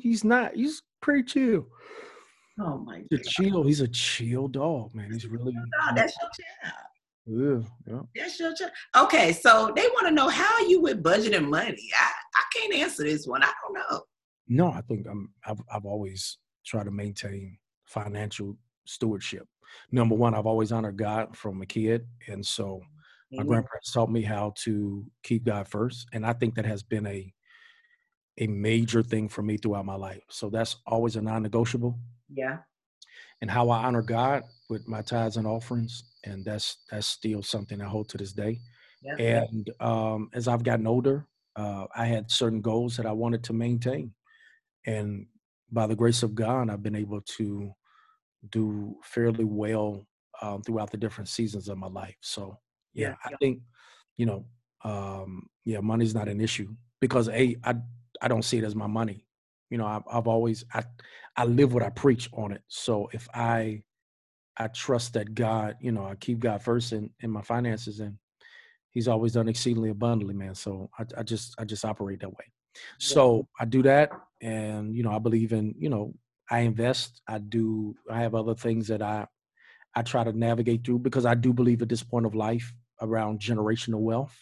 He's not. He's pretty chill. Oh my He's god. chill. He's a chill dog, man. He's really. No, that's your child. yeah, yeah. That's your child. Okay, so they want to know how you with budgeting money. I, I can't answer this one. I don't know. No, I think I'm. I've I've always tried to maintain financial stewardship. Number one, I've always honored God from a kid, and so my Amen. grandparents taught me how to keep God first, and I think that has been a a major thing for me throughout my life. So that's always a non-negotiable. Yeah. and how I honor God with my tithes and offerings, and that's that's still something I hold to this day. Yeah. And um, as I've gotten older, uh, I had certain goals that I wanted to maintain, and by the grace of God, I've been able to do fairly well um, throughout the different seasons of my life. So yeah, Yeah. I think you know, um, yeah, money's not an issue because a I I don't see it as my money. You know, I've, I've always I I live what I preach on it. So if I I trust that God, you know, I keep God first in, in my finances and he's always done exceedingly abundantly, man. So I, I just I just operate that way. So I do that and you know, I believe in, you know, I invest, I do I have other things that I I try to navigate through because I do believe at this point of life around generational wealth.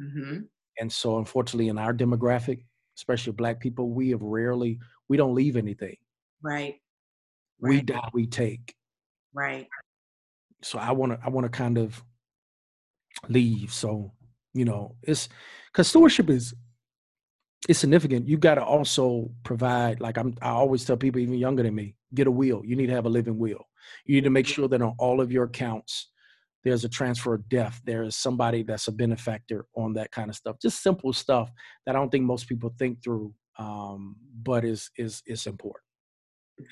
Mm-hmm. And so unfortunately in our demographic, especially black people, we have rarely we don't leave anything. Right. We Right. die, we take. Right. so I want to I want to kind of leave. So you know, it's because stewardship is it's significant. You got to also provide. Like I'm, I always tell people, even younger than me, get a will. You need to have a living will. You need to make sure that on all of your accounts, there's a transfer of death. There is somebody that's a benefactor on that kind of stuff. Just simple stuff that I don't think most people think through, um, but is is is important.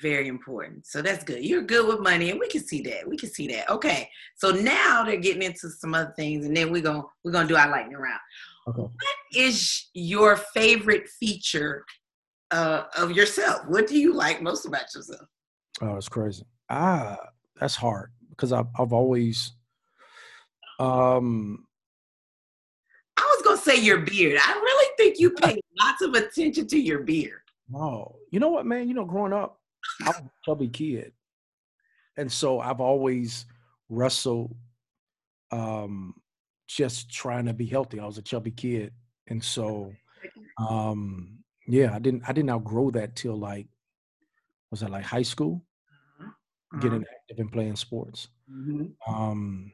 Very important. So that's good. You're good with money, and we can see that. We can see that. Okay. So now they're getting into some other things, and then we're gonna we're gonna do our lightning round. Okay. What is your favorite feature uh, of yourself? What do you like most about yourself? Oh, it's crazy. Ah, that's hard because I've I've always um I was gonna say your beard. I really think you pay lots of attention to your beard. No, you know what, man? You know, growing up, I was a chubby kid, and so I've always wrestled, um, just trying to be healthy. I was a chubby kid, and so, um, yeah, I didn't I didn't outgrow that till like was that like high school, Uh-huh. getting active and playing sports. Mhm. Um,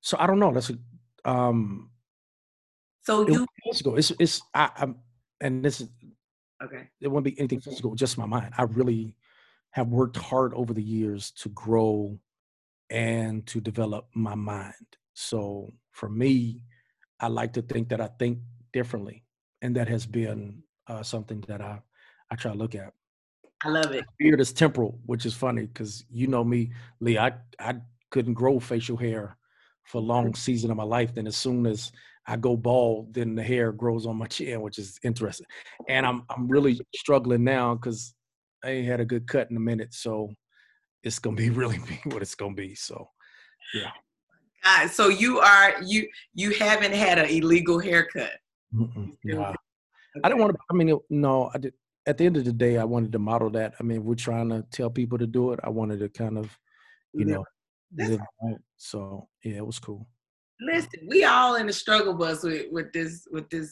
so I don't know. That's a um, So it you physical. It's it's I, I'm and this is okay? it wouldn't be anything physical, just my mind. I really have worked hard over the years to grow and to develop my mind. So for me, I like to think that I think differently, and that has been uh, something that I I try to look at. I love it. Beard is temporal, which is funny because you know me, Lee. I I couldn't grow facial hair for a long season of my life. Then as soon as I go bald, then the hair grows on my [LAUGHS] chin, which is interesting. And I'm I'm really struggling now because I ain't had a good cut in a minute. So it's gonna be [LAUGHS] really be what it's gonna be. So God, so you are you you haven't had an illegal haircut. mm-mm, do. I didn't want to. I mean, no, I did. At the end of the day, I wanted to model that. I mean, we're trying to tell people to do it. I wanted to kind of, you Live- know, That's live right. So yeah, it was cool. Listen, we all in the struggle bus with, with this with this.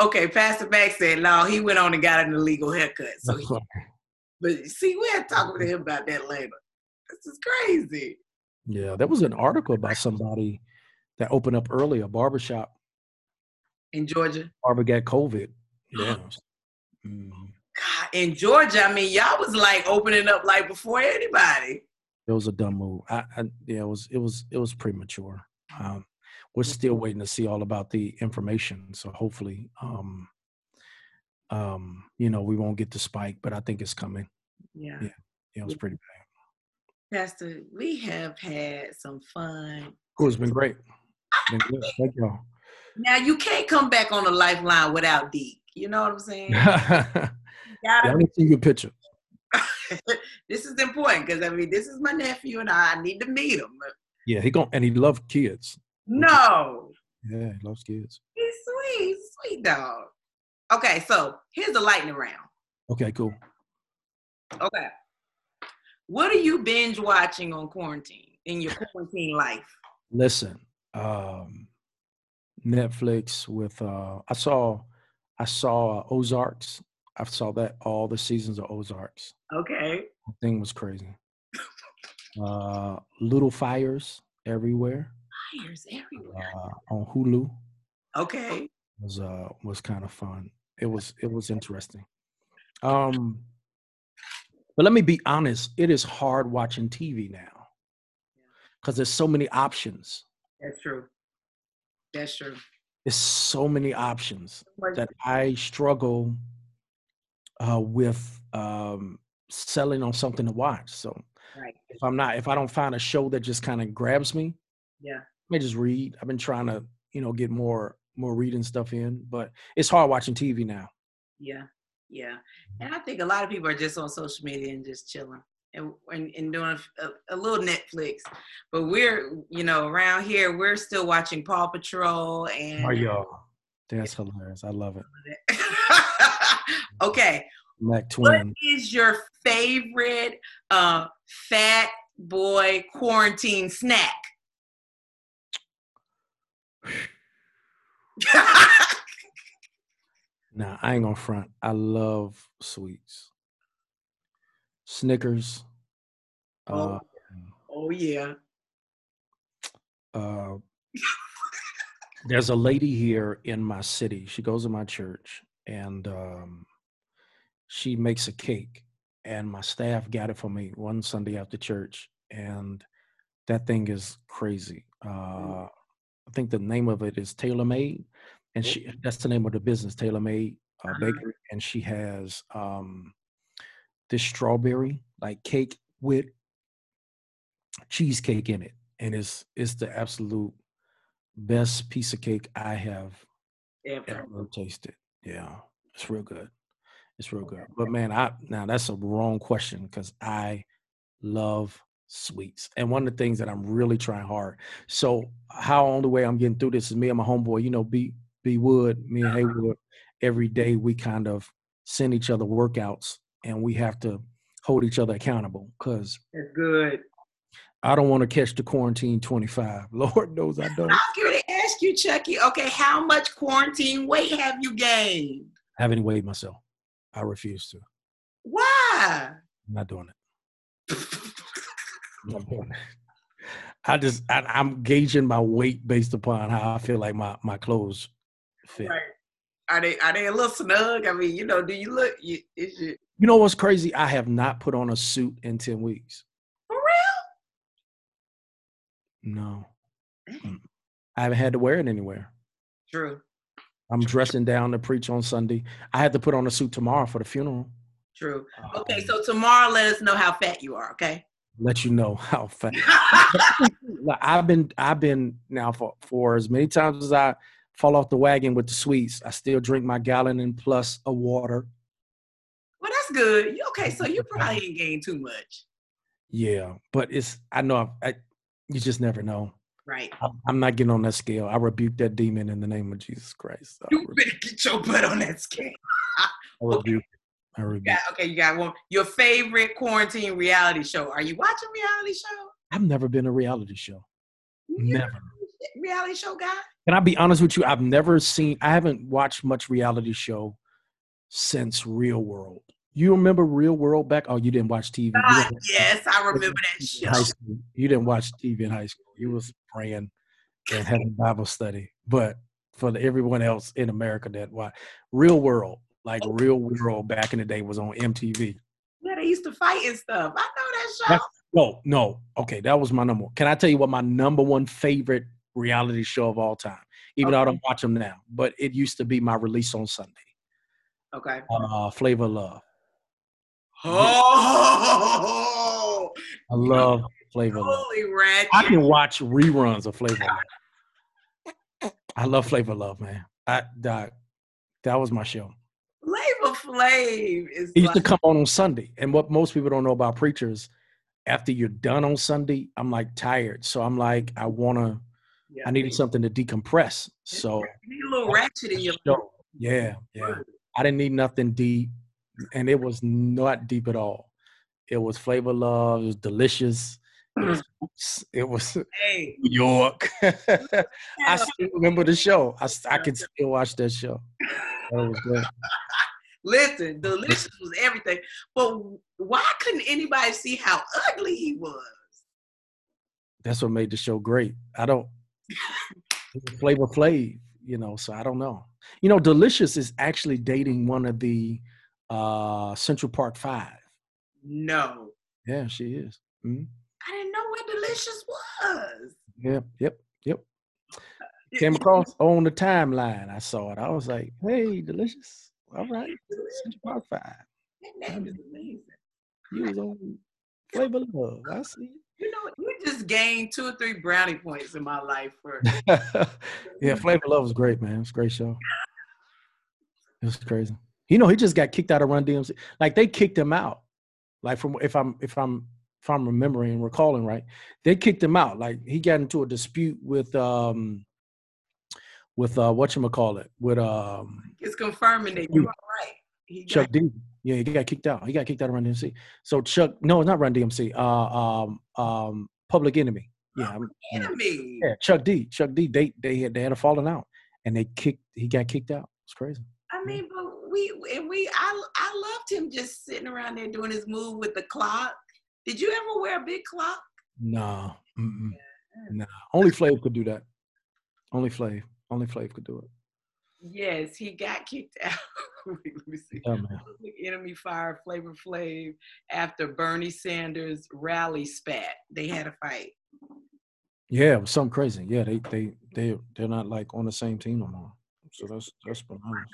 Okay, Pastor Max said no. He went on and got an illegal haircut. So, he, but see, we had to talk to him about that later. This is crazy. Yeah, there was an article about somebody that opened up early, a barbershop. In Georgia, Barber got COVID. [GASPS] Yeah. Mm. God, in Georgia, I mean, y'all was like opening up like before anybody. It was a dumb move. I, I yeah, it was it was it was premature. Um, we're still waiting to see all about the information. So hopefully, um, um, you know, we won't get the spike, but I think it's coming. Yeah. Yeah. Yeah, it was pretty bad. Pastor, we have had some fun. Cool, it's been great. Been good. Thank y'all. Now you can't come back on the lifeline without Deke. You know what I'm saying? [LAUGHS] yeah, I see your picture. [LAUGHS] this is important because I mean, this is my nephew and I need to meet him. Yeah, he gon' and he loved kids. No, Yeah, he loves kids. he's sweet, sweet dog. Okay, so here's the lightning round. Okay, cool. Okay, what are you binge watching on quarantine in your quarantine life? Listen, um, Netflix with uh, I saw I saw Ozarks. I saw that all the seasons of Ozarks. Okay, The thing was crazy. Uh, Little Fires everywhere fires everywhere. uh, on Hulu Okay, was uh was kind of fun. It was it was interesting. Um, but let me be honest. It is hard watching TV now because there's so many options. that's true. That's true. There's so many options. that I struggle uh, with um, selling on something to watch. So Right. if I'm not, if I don't find a show that just kind of grabs me, Yeah. I may just read. I've been trying to, you know, get more more reading stuff in, but it's hard watching TV now. Yeah, yeah. And I think a lot of people are just on social media and just chilling and and, and doing a, a little Netflix. But we're, you know, around here, we're still watching Paw Patrol and. Are y'all? That's hilarious. I love it. [LAUGHS] okay, Mac Twin. is your favorite uh, fat boy quarantine snack? [LAUGHS] [LAUGHS] Nah, I ain't gonna front. I love sweets. Snickers. Uh, Oh. oh yeah. uh, there's a lady here in my city. She goes to my church, and um, she makes a cake. And my staff got it for me one Sunday after church, and that thing is crazy. Uh, I think the name of it is Tailor Made, and she that's the name of the business, Tailor Made uh, Uh-huh. Bakery, and she has um, this strawberry like cake with cheesecake in it, and it's it's the absolute best piece of cake I have Ever. ever tasted. Yeah, it's real good. It's real good. But man, I now that's a wrong question because I love sweets. And one of the things that I'm really trying hard. So how on the way I'm getting through this is me and my homeboy, you know, B B Wood, me and uh-huh. Haywood, every day we kind of send each other workouts and we have to hold each other accountable because good. I don't want to catch the quarantine 25. [LAUGHS] Lord knows I don't. I was going to ask you, Chucky. Okay, how much quarantine weight have you gained? I haven't weighed myself. I refuse to. Why? I'm not doing it. [LAUGHS] I'm not doing it. I just I, I'm gauging my weight based upon how I feel like my my clothes fit. Right. Are they are they a little snug? I mean, you know, do you look? You, is you You know what's crazy? I have not put on a suit in 10 weeks. for real? No. I haven't had to wear it anywhere. True. I'm dressing down to preach on Sunday. I had to put on a suit tomorrow for the funeral. True. Okay, Um, so tomorrow let us know how fat you are. Okay. let you know how fat. [LAUGHS] I've been I've been now for for as many times as I fall off the wagon with the sweets, I still drink my gallon and plus of water. well, that's good. You- Okay, so you [LAUGHS] probably ain't gained too much. Yeah, but it's I know I, you just never know. Right. I'm, not getting on that scale. I rebuke that demon in the name of Jesus Christ. I You better get your butt on that scale. I [LAUGHS] rebuke it. I rebuke. Yeah, okay, you got one. Your favorite quarantine reality show. Are you watching reality show? I've never been a reality show. You Never. Reality show guy? Can I be honest with you? I've never seen. I haven't watched much reality show since Real World. You remember Real World back? Oh, you didn't watch TV. You Ah, didn't yes, I remember that show. in high school. You didn't watch TV in high school. You was praying and having Bible study. But for the, everyone else in America that watch Real World, like Real World back in the day, was on MTV. Yeah, they used to fight and stuff. I know that show. That's- No, no. Okay, that was my number one. Can I tell you what my number one favorite reality show of all time? Even though I don't watch them now, but it used to be my release on Sunday. Okay. Uh, Flavor Love. Oh, I love [LAUGHS] Flavor of Love. holy ratchet. I can watch reruns of Flavor Love. I love Flavor Love, man. I that, that was my show. Flavor Flav is It used like, to come on on Sunday. And what most people don't know about preachers, after you're done on Sunday, I'm like tired. So I'm like, I wanna, yeah, I needed something to decompress. So you need a little ratchet in your. Yeah, yeah. I didn't need nothing deep, and it was not deep at all. It was flavor love. It was delicious. It was, mm. it was Hey, [LAUGHS] New York. [LAUGHS] I still remember the show. I, I can [LAUGHS] still watch that show. That was good. listen, delicious was everything. But why couldn't anybody see how ugly he was? That's what made the show great. I don't [LAUGHS] Flavor Flav, you know. So I don't know. You know, Delicious is actually dating one of the uh Central Park Five. No. Yeah, she is. Mhm. I didn't know where delicious was. Yep, yep, yep. [LAUGHS] Came across on the timeline. I saw it. I was like, "Hey, delicious! All right, Central Park Five. That name is amazing. You was on [LAUGHS] Flavor Love. I see." You know, you just gained two or three brownie points in my life for [LAUGHS] yeah, Flavor Love was great, man. It was a great show. It was crazy. You know, he just got kicked out of Run DMC. Like they kicked him out. Like from if I'm if I'm if I'm remembering and recalling right, they kicked him out. Like he got into a dispute with um with uh what you call it with um it's confirming that you are right. He Chuck D. Yeah, he got kicked out. He got kicked out of Run DMC. So Chuck, no, it's not Run DMC. Uh, um, um, Public Enemy. Yeah, I'm- enemy. yeah. Chuck D. Chuck D. They they had they had a falling out, and they kicked. He got kicked out. It's crazy. I mean, but we and we I I loved him just sitting around there doing his move with the clock. Did you ever wear a big clock? No, mm-mm. nah. Only Flav could do that. Only Flav. Only Flav could do it. Yes, he got kicked [LAUGHS] out. Let me see. Oh, Public Enemy fired Flavor Flav after Bernie Sanders rally spat. They had a fight. Yeah, it was something crazy. Yeah, they they they they're not like on the same team no more. So that's that's bananas.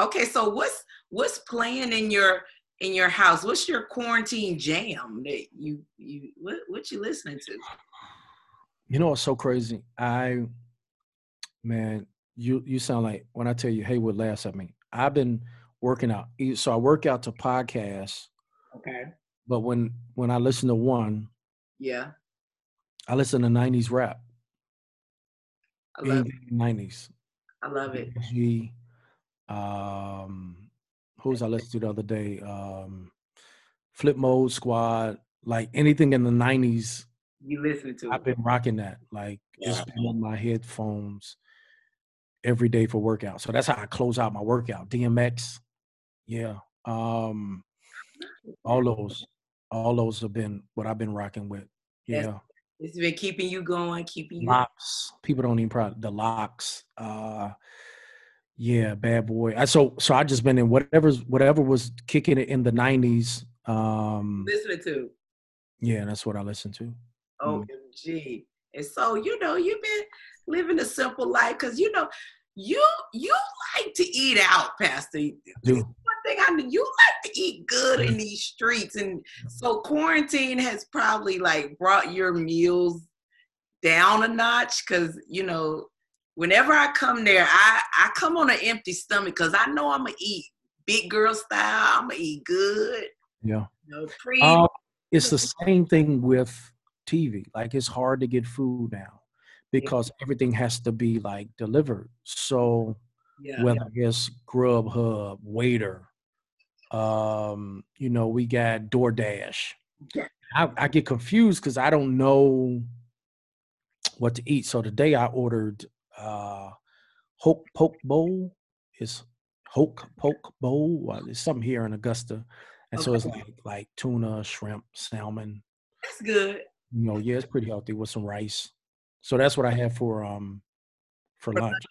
Okay, so what's what's playing in your in your house? What's your quarantine jam that you you what what you listening to? You know what's so crazy? I man, you you sound like when I tell you Haywood laughs at me. I've been working out. So I work out to podcasts, Okay. but when when I listen to one, Yeah. I listen to '90s rap. I love it. '90s. I love it. G. Um, who was I listening to the other day? Um, Flip Mode Squad. Like anything in the '90s, You listen to I've been rocking that. Like it's Yeah. been on my headphones every day for workout. So that's how I close out my workout. DMX. Yeah. Um all those all those have been what I've been rocking with. That's Yeah. It's been keeping you going, keeping you. LOX. People don't even probably the LOX. Uh yeah, bad boy. I so so I just been in whatever's whatever was kicking it in the nineties. Um listening to. yeah, that's what I listen to. Mm. OMG. And so, you know, you've been living a simple life because, you know, you you like to eat out, Pastor. Do. One thing I know, you like to eat good in these streets. And so quarantine has probably like brought your meals down a notch because, you know, whenever I come there, I, I come on an empty stomach because I know I'm to eat big girl style. I'm to eat good. Yeah. You know, pre. Um, it's the same thing with TV. Like it's hard to get food now because everything has to be like delivered. So yeah. whether it's Grubhub, Waitr, um, you know, we got DoorDash. Yeah. I, I get confused because I don't know what to eat. So today I ordered uh Hoke Poke Bowl. It's Hoke Poke Bowl. Well, There's something here in Augusta. And so it's like like tuna, shrimp, salmon. That's good. You know, yeah, it's pretty healthy with some rice. So that's what I have for um for lunch.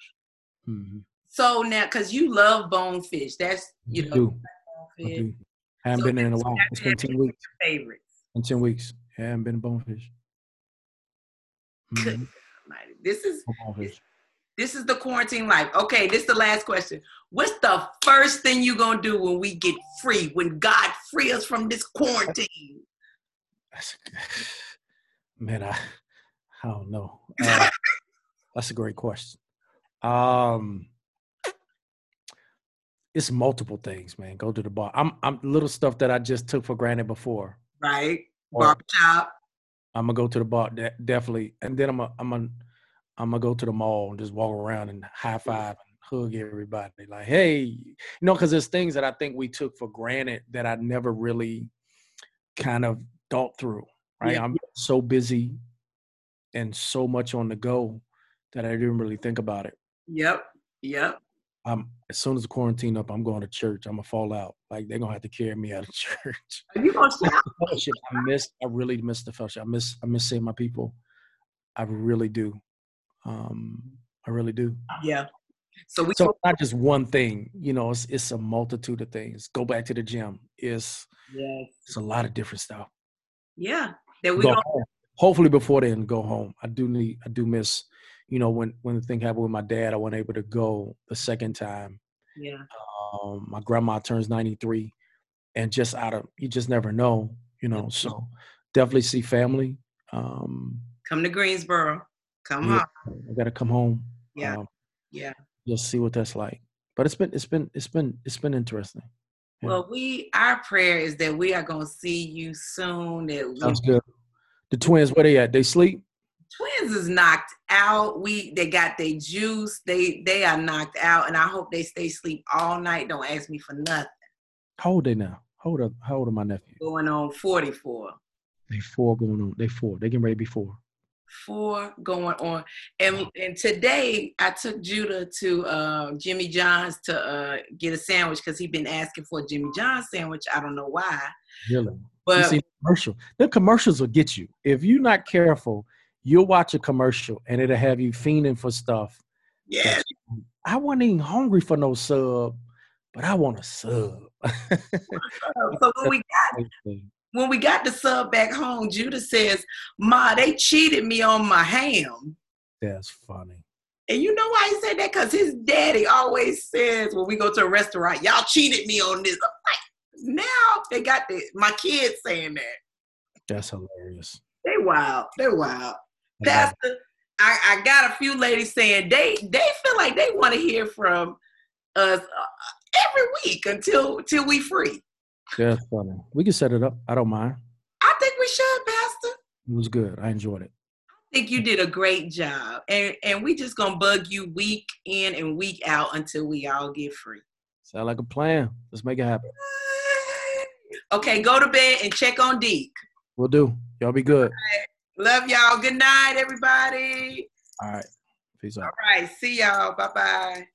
Mhm. So now, because you love bonefish, that's you I know do. I do. Haven't So been there in a while. It's been ten weeks. favorites. In ten weeks. Yeah, I haven't been to bonefish. Good. Mhm. Like, This is bonefish. this is the quarantine life. Okay, this is the last question. What's the first thing you gonna do when we get free? When God free us from this quarantine? That's, [SIGHS] man, I, I don't know. Uh, [LAUGHS] that's a great question. Um, it's multiple things, man. Go to the bar. I'm, I'm little stuff that I just took for granted before. Right? Barbershop. I'm gonna go to the bar, de- definitely, and then I'm, a, I'm, a, I'm gonna go to the mall and just walk around and high five and hug everybody. Like, hey, you know, because there's things that I think we took for granted that I never really kind of thought through. Right? Yeah. I'm so busy and so much on the go that I didn't really think about it. Yep. Yep. Um, as soon as the quarantine up, I'm going to church. I'm gonna fall out. Like they're gonna have to carry me out of [LAUGHS] church. Are you gonna fellowship. I miss. I really miss the fellowship. I miss. I miss seeing my people. I really do. Um, I really do. Yeah. So we So it's not just one thing. You know, it's it's a multitude of things. Go back to the gym. It's yes. it's a lot of different stuff. Yeah. That we Go gonna home. Hopefully before then, go home. I do need. I do miss. You know, when when the thing happened with my dad, I wasn't able to go the second time. yeah. Um, my grandma turns 93, and just out of you just never know. You know, so definitely see family. Um, Come to Greensboro. Come Yeah. on. I gotta come home. Yeah. Um, Yeah. just see what that's like. But it's been it's been it's been it's been interesting. Yeah. Well, we our prayer is that we are gonna see you soon. That we Sounds good. The twins, where they at? They sleep? twins is knocked out. We they got their juice. They they are knocked out, and I hope they stay sleep all night. Don't ask me for nothing. How old they now? How old are, how old are my nephew? Going on forty four. They four going on. They four. They getting ready to be four. Four going on, and and today I took Judah to uh, Jimmy John's to uh, get a sandwich because he'd been asking for a Jimmy John's sandwich. I don't know why, Really? You see the commercial. The commercials will get you. If you're not careful, you'll watch a commercial and it'll have you fiending for stuff. yeah, I wasn't even hungry for no sub, but I want a sub. [LAUGHS] so when we got when we got the sub back home, Judah says, "Ma, they cheated me on my ham." That's funny. And you know why he said that? Because his daddy always says when we go to a restaurant, "Y'all cheated me on this." I'm like, now they got the my kids saying that. That's hilarious. They wild. They wild. Love Pastor, I, I got a few ladies saying they they feel like they want to hear from us uh, every week until till we free. That's funny. We can set it up. I don't mind. I think we should, Pastor. It was good. I enjoyed it. I think you did a great job. And and we just gonna bug you week in and week out until we all get free. Sound like a plan. Let's make it happen. Okay, go to bed and check on Deke. We'll do. Y'all be good. Love y'all. Good night, everybody. All right. Peace out. All right. See y'all. Bye bye.